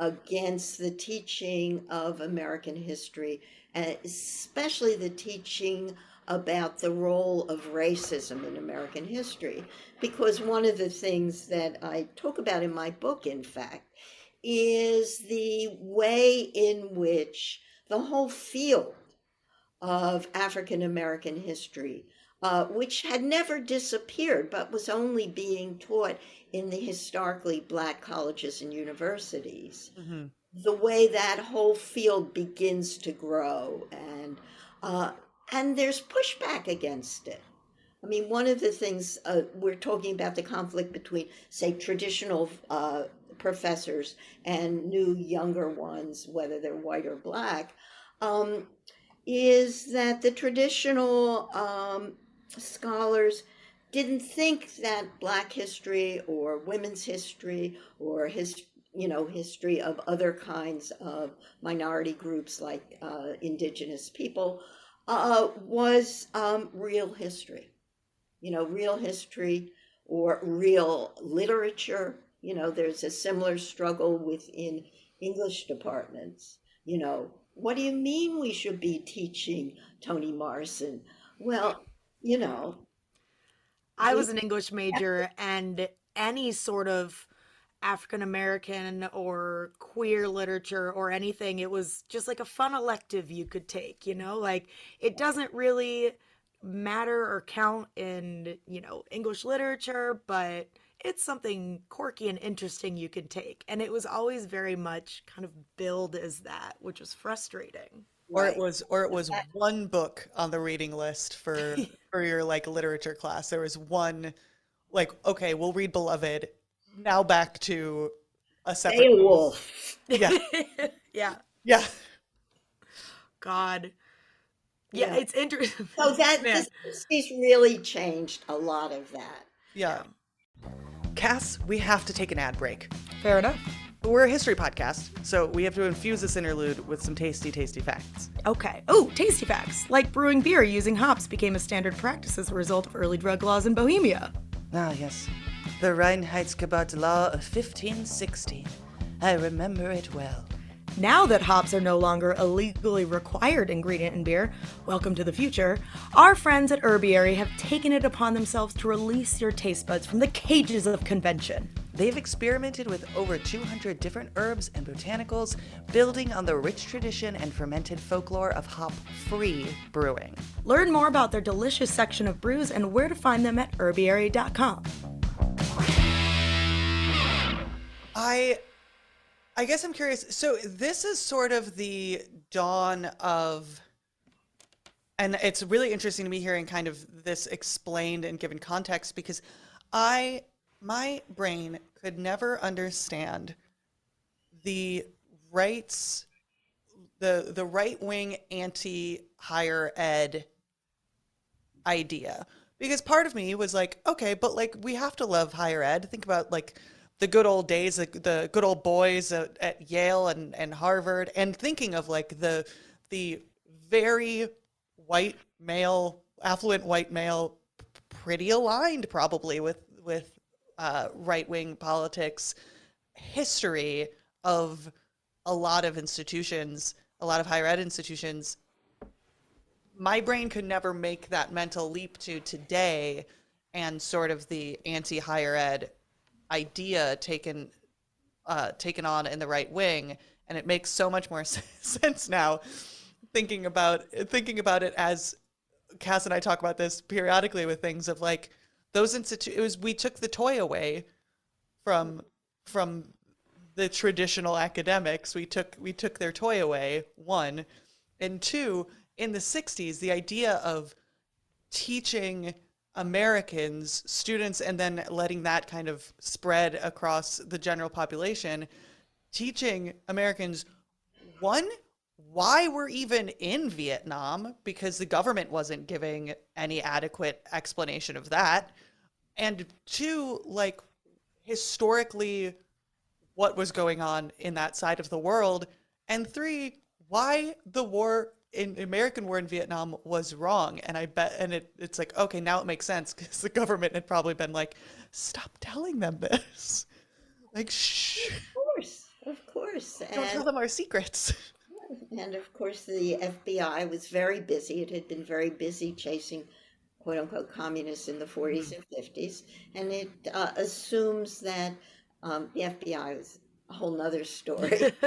against the teaching of American history, and especially the teaching about the role of racism in American history. Because one of the things that I talk about in my book, in fact, is the way in which the whole field of African American history uh, which had never disappeared but was only being taught in the historically black colleges and universities. Mm-hmm. The way that whole field begins to grow, and uh, and there's pushback against it. I mean, one of the things uh, we're talking about the conflict between, say, traditional uh, professors and new younger ones, whether they're white or black, um, is that the traditional um, scholars didn't think that black history or women's history or his you know history of other kinds of minority groups like uh, indigenous people uh, was um, real history. You know real history or real literature. You know there's a similar struggle within english departments. You know what do you mean we should be teaching toni morrison? Well you know I was an English major, and any sort of African American or queer literature or anything, it was just like a fun elective you could take, you know? Like, it doesn't really matter or count in, you know, English literature, but it's something quirky and interesting you can take. And it was always very much kind of billed as that, which was frustrating or right. it was or it was one book on the reading list for (laughs) for your like literature class. There was one like okay we'll read beloved. Now back to a separate Beowulf. yeah. (laughs) Yeah. Yeah. God. Yeah, yeah. it's interesting (laughs) so that this, this really changed a lot of that. Yeah. Cass we have to take an ad break. Fair enough we're a history podcast, so we have to infuse this interlude with some tasty, tasty facts. Okay. Oh, tasty facts. Like brewing beer using hops became a standard practice as a result of early drug laws in Bohemia. Ah, yes. The Reinheitsgebot Law of 1516. I remember it well. Now that hops are no longer a legally required ingredient in beer, welcome to the future, our friends at Herbiary have taken it upon themselves to release your taste buds from the cages of convention. They've experimented with over 200 different herbs and botanicals, building on the rich tradition and fermented folklore of hop free brewing. Learn more about their delicious section of brews and where to find them at herbiary.com. I I guess I'm curious. So this is sort of the dawn of and it's really interesting to me hearing kind of this explained and given context because I my brain could never understand the rights the the right wing anti higher ed idea. Because part of me was like okay but like we have to love higher ed. Think about like the good old days the, the good old boys at, at Yale and, and Harvard and thinking of like the the very white male affluent white male pretty aligned probably with with uh, right wing politics history of a lot of institutions, a lot of higher ed institutions. My brain could never make that mental leap to today and sort of the anti higher ed idea taken uh, taken on in the right wing, and it makes so much more (laughs) sense now. Thinking about thinking about it as Cass and I talk about this periodically with things of like those institute it was we took the toy away from from the traditional academics. We took we took their toy away one. And two in the 60s the idea of teaching americans students and then letting that kind of spread across the general population teaching americans one why we're even in Vietnam because the government wasn't giving any adequate explanation of that. And two, like historically, what was going on in that side of the world. And three, why the war in American war in Vietnam was wrong. And I bet, and it, it's like, okay, now it makes sense because the government had probably been like, stop telling them this. Like, shh. Of course, of course. Don't and- tell them our secrets. (laughs) And of course, the FBI was very busy. It had been very busy chasing quote unquote communists in the 40s and 50s. And it uh, assumes that um, the FBI was a whole nother story. (laughs)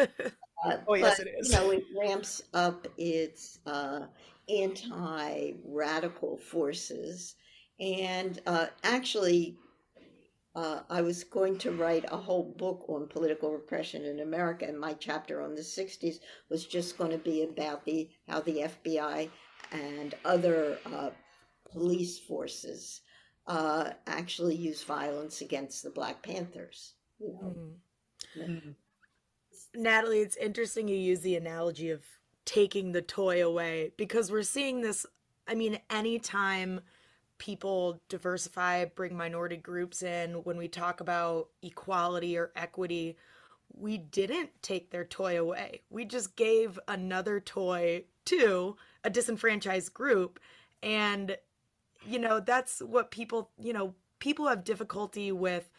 Uh, oh, yes, but, it is. You know, it ramps up its uh, anti radical forces. And uh, actually, uh, I was going to write a whole book on political repression in America, and my chapter on the 60s was just going to be about the how the FBI and other uh, police forces uh, actually use violence against the Black Panthers. You know? mm-hmm. Natalie, it's interesting you use the analogy of taking the toy away because we're seeing this. I mean, anytime people diversify, bring minority groups in, when we talk about equality or equity, we didn't take their toy away. We just gave another toy to a disenfranchised group. And, you know, that's what people, you know, people have difficulty with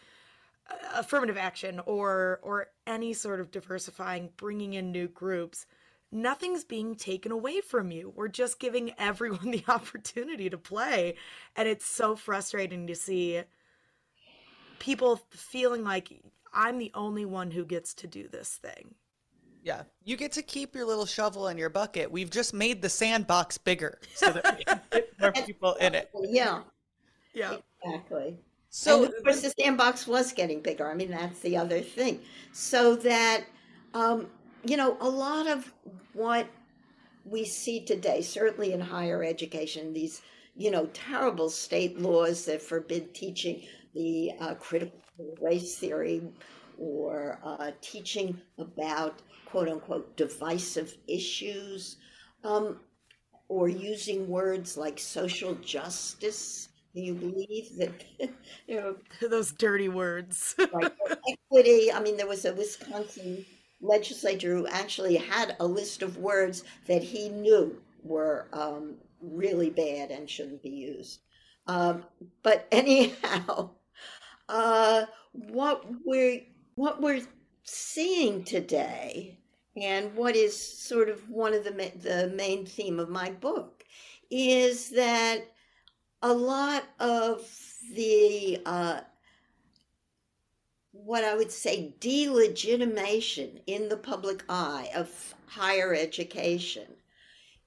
uh, affirmative action or or any sort of diversifying bringing in new groups nothing's being taken away from you. We're just giving (laughs) everyone the opportunity to play. And it's so frustrating to see people feeling like i'm the only one who gets to do this thing. Yeah you get to keep your little shovel and your bucket. We've just made the sandbox bigger so that we can get more (laughs) people in it. Yeah. Yeah. Exactly. So and of course the sandbox was getting bigger. I mean, that's the other thing. So that um, you know, a lot of what we see today, certainly in higher education, these you know terrible state laws that forbid teaching the uh, critical race theory or uh, teaching about quote unquote divisive issues um, or using words like social justice do you believe that (laughs) you know those dirty words? right, equity. I mean, there was a Wisconsin legislator who actually had a list of words that he knew were um, really bad and shouldn't be used. Um, but (laughs) anyhow, uh, what we're what we're seeing today, and what is sort of one of the ma- the main theme of my book, is that a lot of the uh, what I would say delegitimation in the public eye of higher education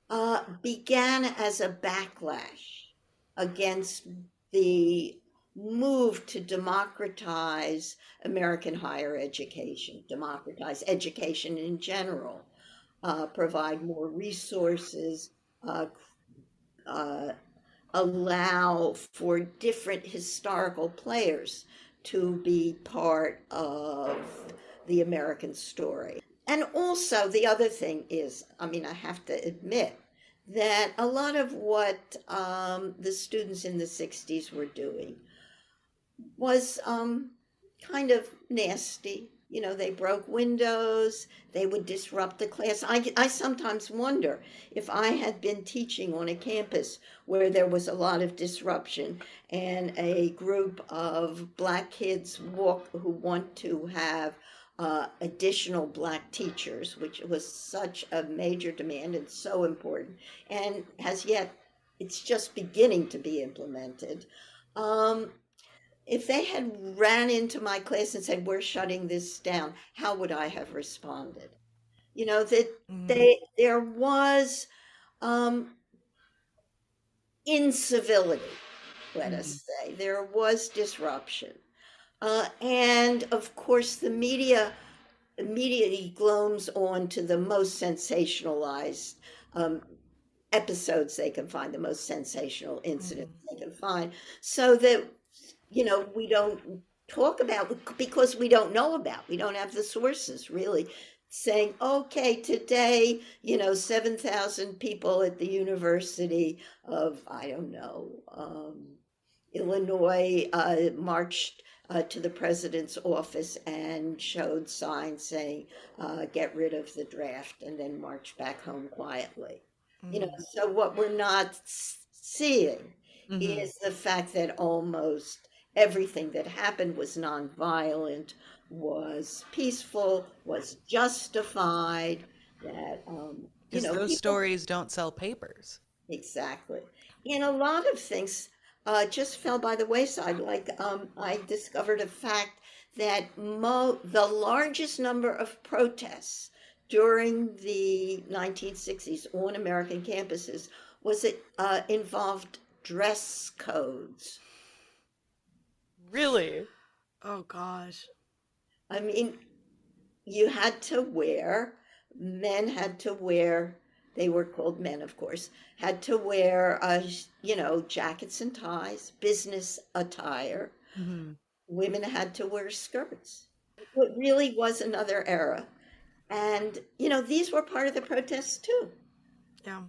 uh, began as a backlash against the move to democratize American higher education, democratize education in general, uh, provide more resources, uh, uh, allow for different historical players to be part of the American story. And also, the other thing is, I mean, I have to admit that a lot of what um, the students in the 60s were doing was um, kind of nasty, you know, they broke windows, they would disrupt the class. I, I sometimes wonder if I had been teaching on a campus where there was a lot of disruption and a group of black kids walk who want to have uh, additional black teachers, which was such a major demand and so important, and has yet, it's just beginning to be implemented. Um, if they had ran into my class and said we're shutting this down how would i have responded you know that mm-hmm. they there was um incivility let mm-hmm. us say there was disruption uh, and of course the media immediately gloms on to the most sensationalized um, episodes they can find the most sensational incidents mm-hmm. they can find so that you know, we don't talk about because we don't know about. We don't have the sources really saying, okay, today, you know, 7,000 people at the University of, I don't know, um, Illinois uh, marched uh, to the president's office and showed signs saying, uh, get rid of the draft, and then marched back home quietly. Mm-hmm. You know, mm. so what we're not seeing mm-hmm. is the fact that almost everything that happened was nonviolent, was peaceful, was justified. That um, you know, those people, stories don't sell papers. Exactly, and a lot of things uh, just fell by the wayside. Like um, I discovered a fact that mo- the largest number of protests during the 1960s on American campuses was it uh, involved dress codes. Really? Oh gosh. I mean, you had to wear, men had to wear, they were called men, of course, had to wear, uh, you know, jackets and ties, business attire. Mm-hmm. Women had to wear skirts. It really was another era. And, you know, these were part of the protests too. Yeah.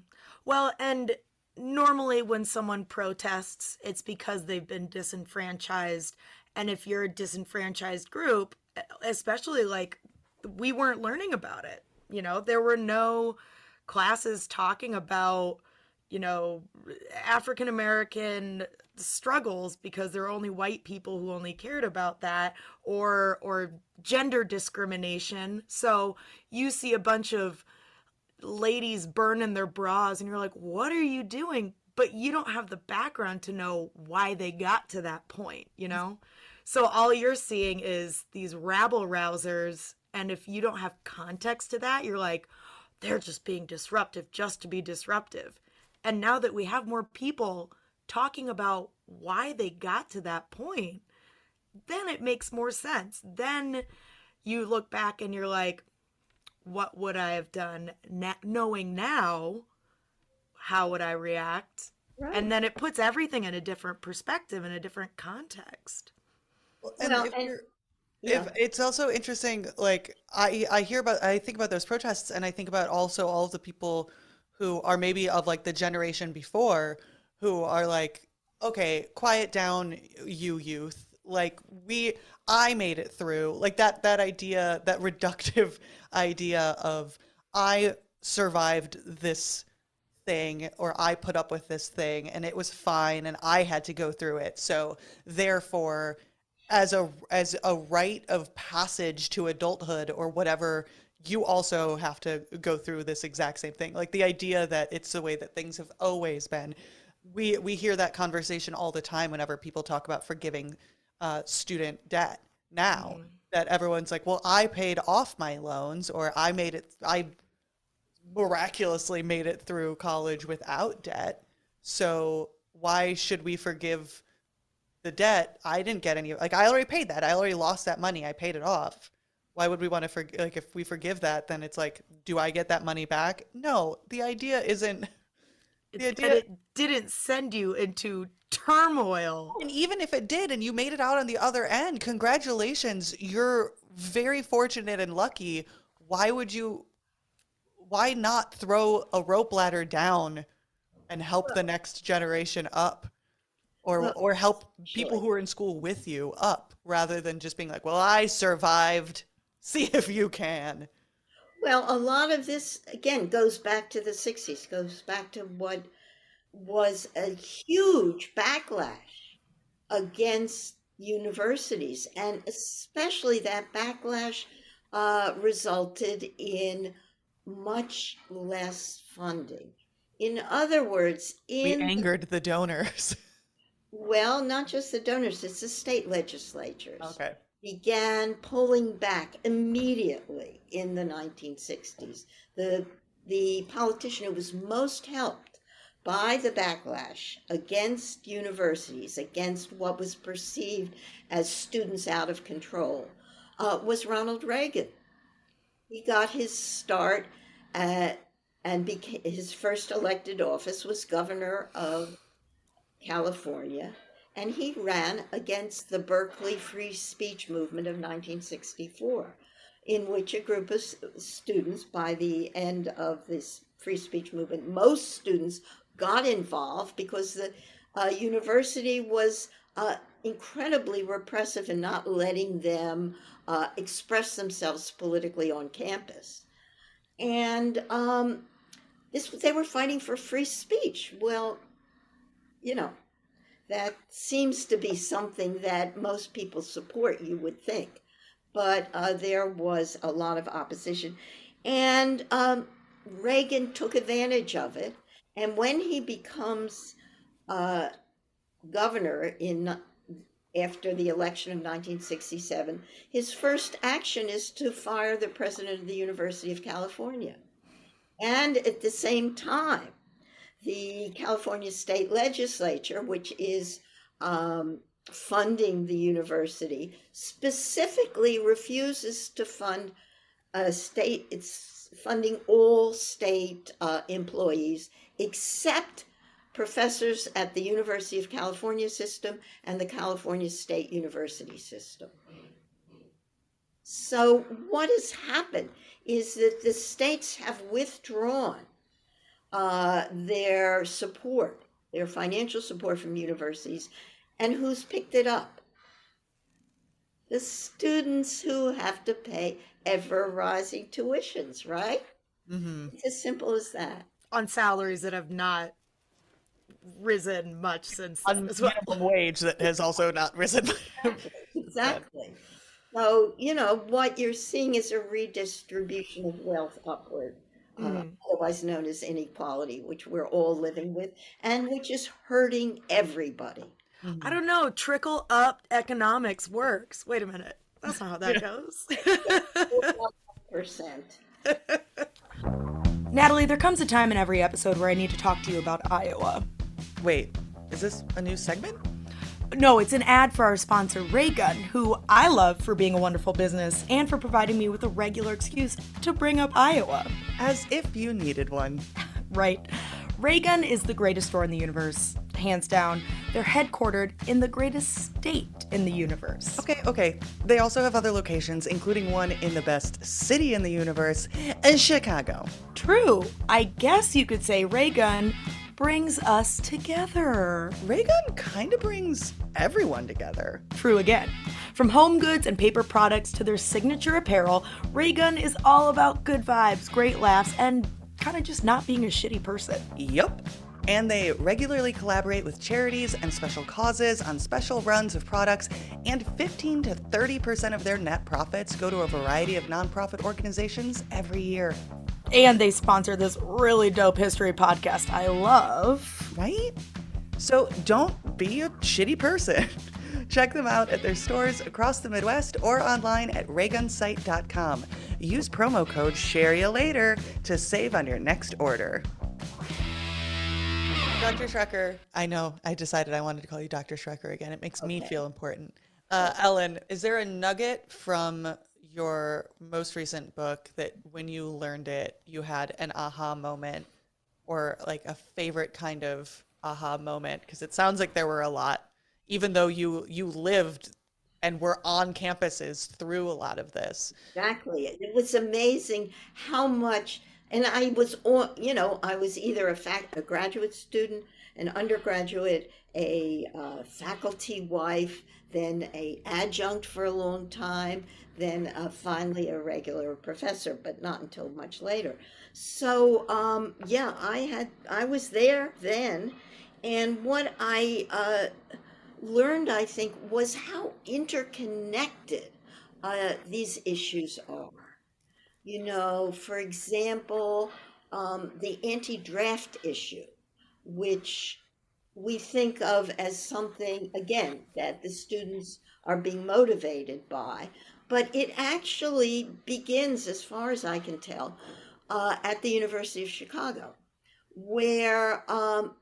Well, and normally when someone protests, it's because they've been disenfranchised. And if you're a disenfranchised group, especially like we weren't learning about it, you know, there were no classes talking about, you know, African American struggles because there are only white people who only cared about that or or gender discrimination. So you see a bunch of ladies burning their bras and you're like what are you doing? But you don't have the background to know why they got to that point you know? So all you're seeing is these rabble rousers and if you don't have context to that you're like they're just being disruptive just to be disruptive. And now that we have more people talking about why they got to that point then it makes more sense. Then you look back and you're like what would I have done na- knowing now how would I react right. and then it puts everything in a different perspective in a different context well, and, well, if and yeah. if it's also interesting like I I hear about I think about those protests and I think about also all of the people who are maybe of like the generation before who are like okay quiet down you youth like we i made it through like that that idea that reductive (laughs) idea of i survived this thing or i put up with this thing and it was fine and i had to go through it. So therefore as a as a rite of passage to adulthood or whatever you also have to go through this exact same thing. Like the idea that it's the way that things have always been. We we hear that conversation all the time whenever people talk about forgiving uh, student debt now mm-hmm. that everyone's like, well, I paid off my loans or I made it, I miraculously made it through college without debt. So why should we forgive the debt? I didn't get any, like, I already paid that. I already lost that money. I paid it off. Why would we want to forgive? Like, if we forgive that, then it's like, do I get that money back? No, the idea isn't. The idea, it didn't send you into turmoil. And even if it did and you made it out on the other end, congratulations. You're very fortunate and lucky. Why would you why not throw a rope ladder down and help the next generation up? Or well, or help people who are in school with you up rather than just being like, "Well, I survived. See if you can." Well, a lot of this again goes back to the 60s, goes back to what was a huge backlash against universities, and especially that backlash uh, resulted in much less funding. In other words, in we angered the donors. (laughs) well, not just the donors; it's the state legislatures. Okay. Began pulling back immediately in the 1960s. The the politician who was most helped by the backlash against universities, against what was perceived as students out of control, uh, was Ronald Reagan. He got his start at, and became, his first elected office was governor of California, and he ran against the Berkeley free speech movement of 1964, in which a group of students, by the end of this free speech movement, most students got involved because the uh, university was uh, incredibly repressive in not letting them uh, express themselves politically on campus. And um, this, they were fighting for free speech. Well, you know, that seems to be something that most people support, you would think. But uh, there was a lot of opposition. And um, Reagan took advantage of it and when he becomes uh, governor in after the election of 1967, his first action is to fire the president of the University of California. And at the same time, the California State Legislature, which is um, funding the university, specifically refuses to fund a state. It's funding all state uh, employees except professors at the University of California system and the California State University system. So, what has happened is that the states have withdrawn uh, their support, their financial support from universities, and who's picked it up? The students who have to pay ever rising tuitions, right? Mm-hmm. It's as simple as that. On salaries that have not risen much since on well. minimum wage that has also not risen. (laughs) exactly. So you know what you're seeing is a redistribution of wealth upward. Uh, mm-hmm. otherwise known as inequality, which we're all living with, and which is hurting everybody. Mm-hmm. I don't know. Trickle up economics works. Wait a minute. That's not how that goes. Percent. (laughs) Natalie, there comes a time in every episode where I need to talk to you about Iowa. Wait, is this a new segment? No, it's an ad for our sponsor, Raygun, who I love for being a wonderful business and for providing me with a regular excuse to bring up Iowa. As if you needed one. (laughs) right. Raygun is the greatest store in the universe, hands down. They're headquartered in the greatest state in the universe. Okay, okay. They also have other locations, including one in the best city in the universe, in Chicago. True. I guess you could say Raygun brings us together. Raygun kind of brings everyone together. True again. From home goods and paper products to their signature apparel, Raygun is all about good vibes, great laughs, and kind of just not being a shitty person. Yep. And they regularly collaborate with charities and special causes on special runs of products, and 15 to 30% of their net profits go to a variety of nonprofit organizations every year. And they sponsor this really dope history podcast I love. Right? So don't be a shitty person. (laughs) Check them out at their stores across the Midwest or online at raygunsite.com. Use promo code SHAREYOULATER to save on your next order. Dr. Schrecker, I know I decided I wanted to call you Dr. Schrecker again. It makes okay. me feel important. Uh, Ellen, is there a nugget from your most recent book that when you learned it, you had an aha moment or like a favorite kind of aha moment? Because it sounds like there were a lot, even though you you lived and were on campuses through a lot of this. Exactly. It was amazing how much and I was you know, I was either a fact a graduate student, an undergraduate, a uh, faculty wife, then a adjunct for a long time, then uh, finally a regular professor, but not until much later. So um, yeah, I had I was there then, and what I uh, learned, I think, was how interconnected uh, these issues are. You know, for example, um, the anti-draft issue, which we think of as something again that the students are being motivated by but it actually begins, as far as I can tell, uh, at the University of Chicago, where, um,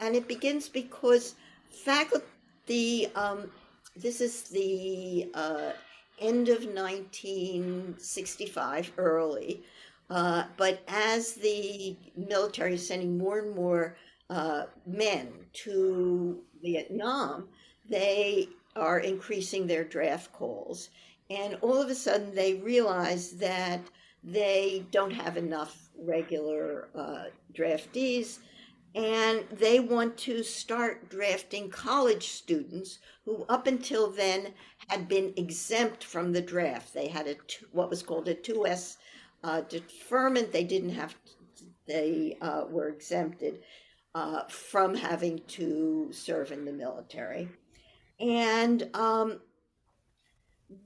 and it begins because faculty, um, this is the uh, end of 1965, early, uh, but as the military is sending more and more uh, men to Vietnam, they are increasing their draft calls and all of a sudden they realize that they don't have enough regular uh, draftees and they want to start drafting college students who up until then had been exempt from the draft. They had a two, what was called a 2s uh, deferment. They didn't have to, they uh, were exempted uh, from having to serve in the military. And um,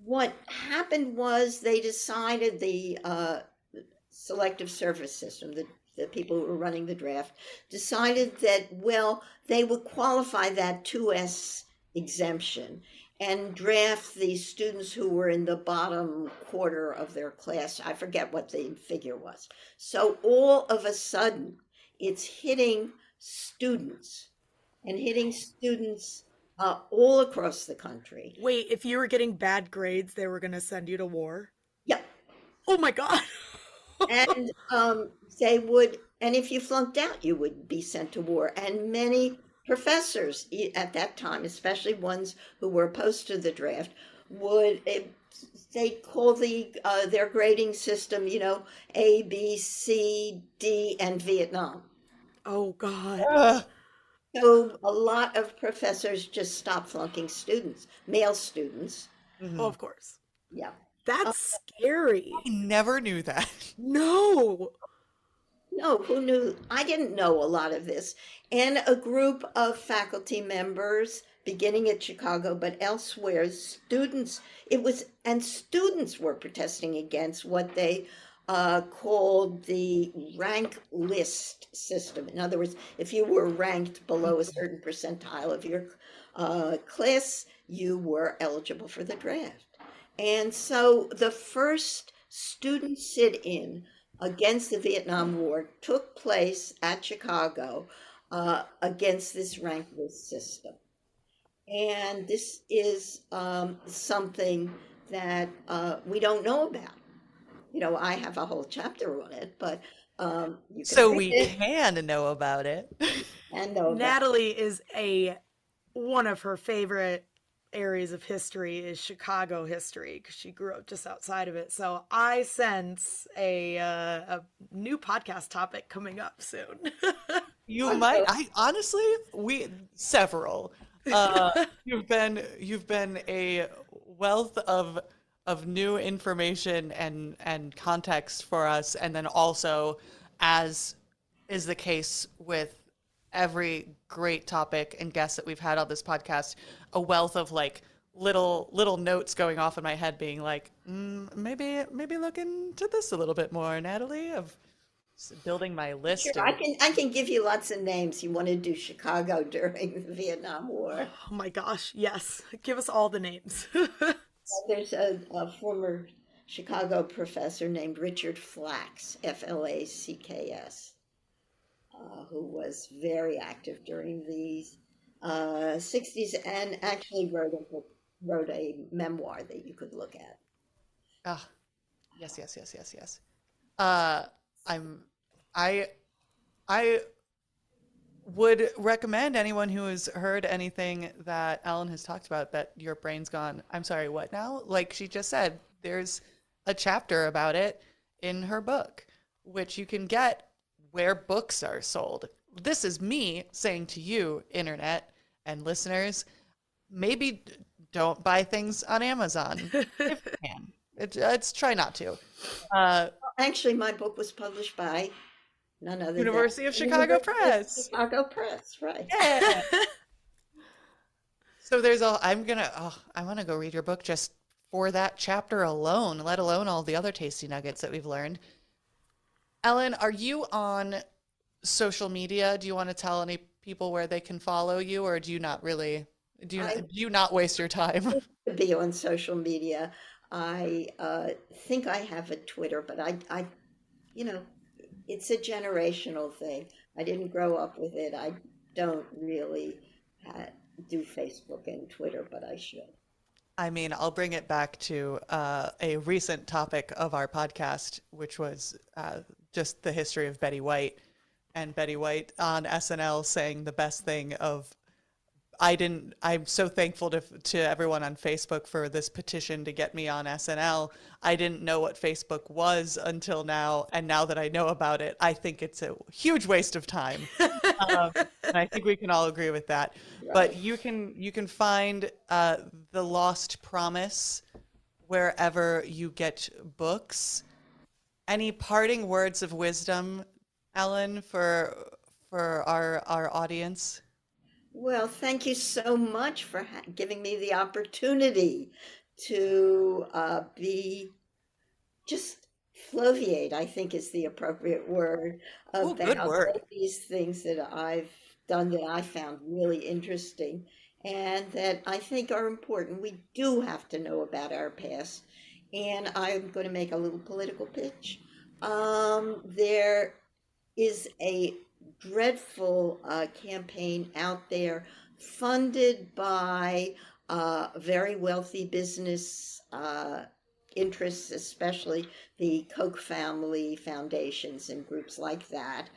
what happened was they decided the uh, selective service system, the, the people who were running the draft, decided that, well, they would qualify that 2S exemption and draft the students who were in the bottom quarter of their class. I forget what the figure was. So all of a sudden, it's hitting students and hitting students uh, all across the country. Wait, if you were getting bad grades, they were going to send you to war? Yeah. Oh my God. (laughs) and um, they would, and if you flunked out, you would be sent to war. And many professors at that time, especially ones who were opposed to the draft, would eh, they call the uh, their grading system, you know, A, B, C, D, and Vietnam. Oh God. Uh. So a lot of professors just stop flunking students, male students. Mm-hmm. Oh, of course. Yeah. That's uh, scary. I never knew that. (laughs) No. No, who knew? I didn't know a lot of this. And a group of faculty members, beginning at Chicago, but elsewhere, students, it was, and students were protesting against what they uh, called the rank list system. In other words, if you were ranked below a certain percentile of your uh, class, you were eligible for the draft. And so the first student sit in against the Vietnam War took place at Chicago uh, against this rank list system. And this is um, something that uh, we don't know about. You know, I have a whole chapter on it, but um, so we it. can know about it. and know Natalie is a one of her favorite areas of history is Chicago history because she grew up just outside of it. So I sense a uh, a new podcast topic coming up soon. (laughs) you might. I honestly, we several. Uh, (laughs) you've been you've been a wealth of of new information and and context for us, and then also, as is the case with every great topic and guest that we've had on this podcast a wealth of like little little notes going off in my head being like mm, maybe maybe look into this a little bit more natalie of building my list sure, of... i can i can give you lots of names. You want to do chicago (laughs) during the vietnam war. Oh my gosh yes. Give us all the names (laughs) there's a, a former chicago professor named richard flacks f-l-a-c-k-s uh, who was very active during the uh, 60s and actually wrote a wrote a memoir that you could look at. Ah, yes, yes, yes, yes, yes. Uh, I'm, I, I would recommend anyone who has heard anything that Ellen has talked about that your brain's gone. I'm sorry, what now? Like she just said, there's a chapter about it in her book, which you can get where books are sold. This is me saying to you, internet and listeners, maybe don't buy things on Amazon (laughs) if you can. It, it's try not to. Uh, Actually, my book was published by none other University of Chicago University Press. Of Chicago Press, right? Yeah. (laughs) so there's a. I'm gonna. Oh, I want to go read your book just for that chapter alone, let alone all the other tasty nuggets that we've learned. Ellen, are you on social media? Do you want to tell any people where they can follow you, or do you not really? Do you, I, do you not waste your time? (laughs) To be on social media, I uh, think I have a Twitter, but I, I, you know, it's a generational thing. I didn't grow up with it. I don't really uh, do Facebook and Twitter, but I should. I mean, I'll bring it back to uh, a recent topic of our podcast, which was uh, just the history of Betty White and Betty White on SNL saying the best thing of I didn't I'm so thankful to to everyone on Facebook for this petition to get me on SNL. I didn't know what Facebook was until now and now that I know about it, I think it's a huge waste of time. (laughs) um, and I think we can all agree with that. Right. But you can you can find uh, The Lost Promise wherever you get books. Any parting words of wisdom, Ellen, for for our our audience? Well, thank you so much for ha- giving me the opportunity to uh, be just floviate. I think is the appropriate word about Ooh, good word. these things that I've done that I found really interesting and that I think are important. We do have to know about our past and I'm going to make a little political pitch. Um, there is a dreadful uh, campaign out there funded by uh, very wealthy business uh, interests, especially the Koch family foundations and groups like that,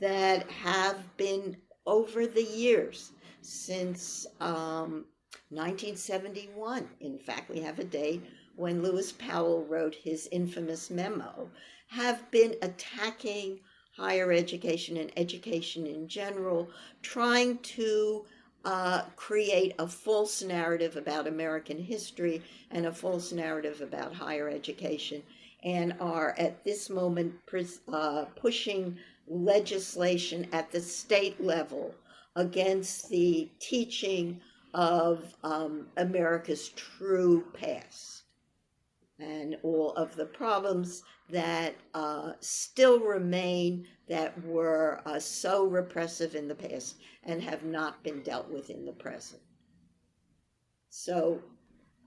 that have been over the years since um, 1971. In fact, we have a date when Lewis Powell wrote his infamous memo, have been attacking higher education and education in general, trying to uh, create a false narrative about American history and a false narrative about higher education, and are at this moment uh, pushing legislation at the state level against the teaching of um, America's true past and all of the problems that uh, still remain that were uh, so repressive in the past and have not been dealt with in the present. So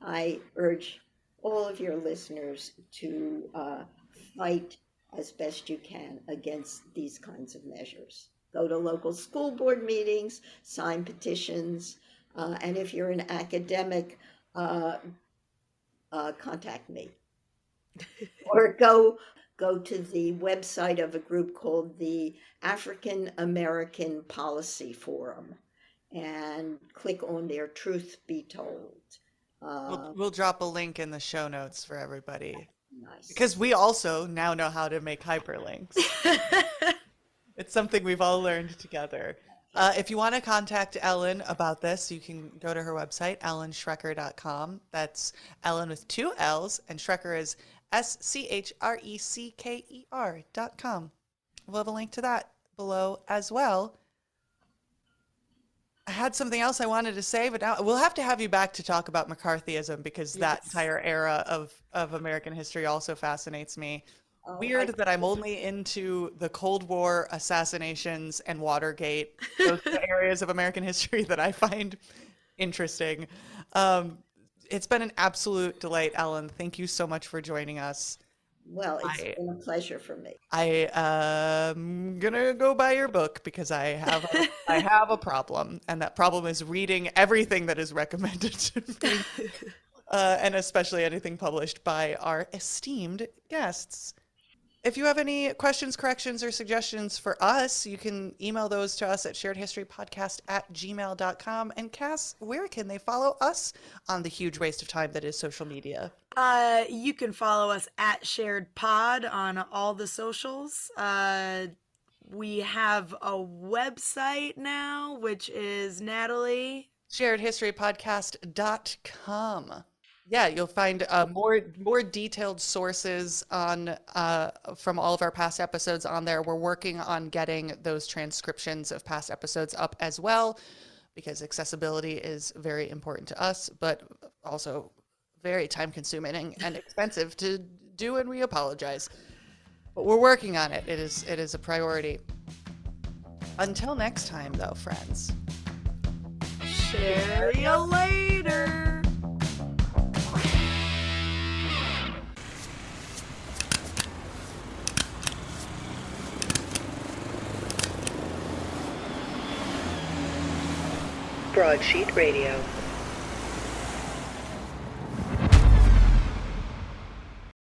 I urge all of your listeners to uh, fight as best you can against these kinds of measures. Go to local school board meetings, sign petitions, uh, and if you're an academic, uh, uh, contact me. Or go go to the website of a group called the African American Policy Forum and click on their Truth Be Told. Uh, we'll, we'll, drop a link in the show notes for everybody. Nice. Because we also now know how to make hyperlinks. (laughs) it's something we've all learned together. Uh, if you want to contact Ellen about this, you can go to her website, ellenschrecker.com. That's Ellen with two L's, and Schrecker is S C H R E C K E R dot com. We'll have a link to that below as well. I had something else I wanted to say, but now we'll have to have you back to talk about McCarthyism because yes. that entire era of, of American history also fascinates me. Oh, Weird I, that I'm only (laughs) into the Cold War assassinations and Watergate, those areas of American history that I find interesting. Um, it's been an absolute delight, Ellen. Thank you so much for joining us. Well, it's I, been a pleasure for me. I am gonna go buy your book because I have a, (laughs) I have a problem, and that problem is reading everything that is recommended to me, (laughs) uh, and especially anything published by our esteemed guests. If you have any questions, corrections, or suggestions for us, you can email those to us at sharedhistorypodcast at gmail.com. And Cass, where can they follow us on the huge waste of time that is social media? Uh, you can follow us at Shared Pod on all the socials. Uh, we have a website now, which is Natalie. SharedHistoryPodcast.com yeah, you'll find uh, more more detailed sources on uh, from all of our past episodes on there. We're working on getting those transcriptions of past episodes up as well, because accessibility is very important to us, but also very time consuming and (laughs) expensive to do, and we apologize. But we're working on it. It is it is a priority. Until next time, though, friends. Share you later. Broadsheet Radio.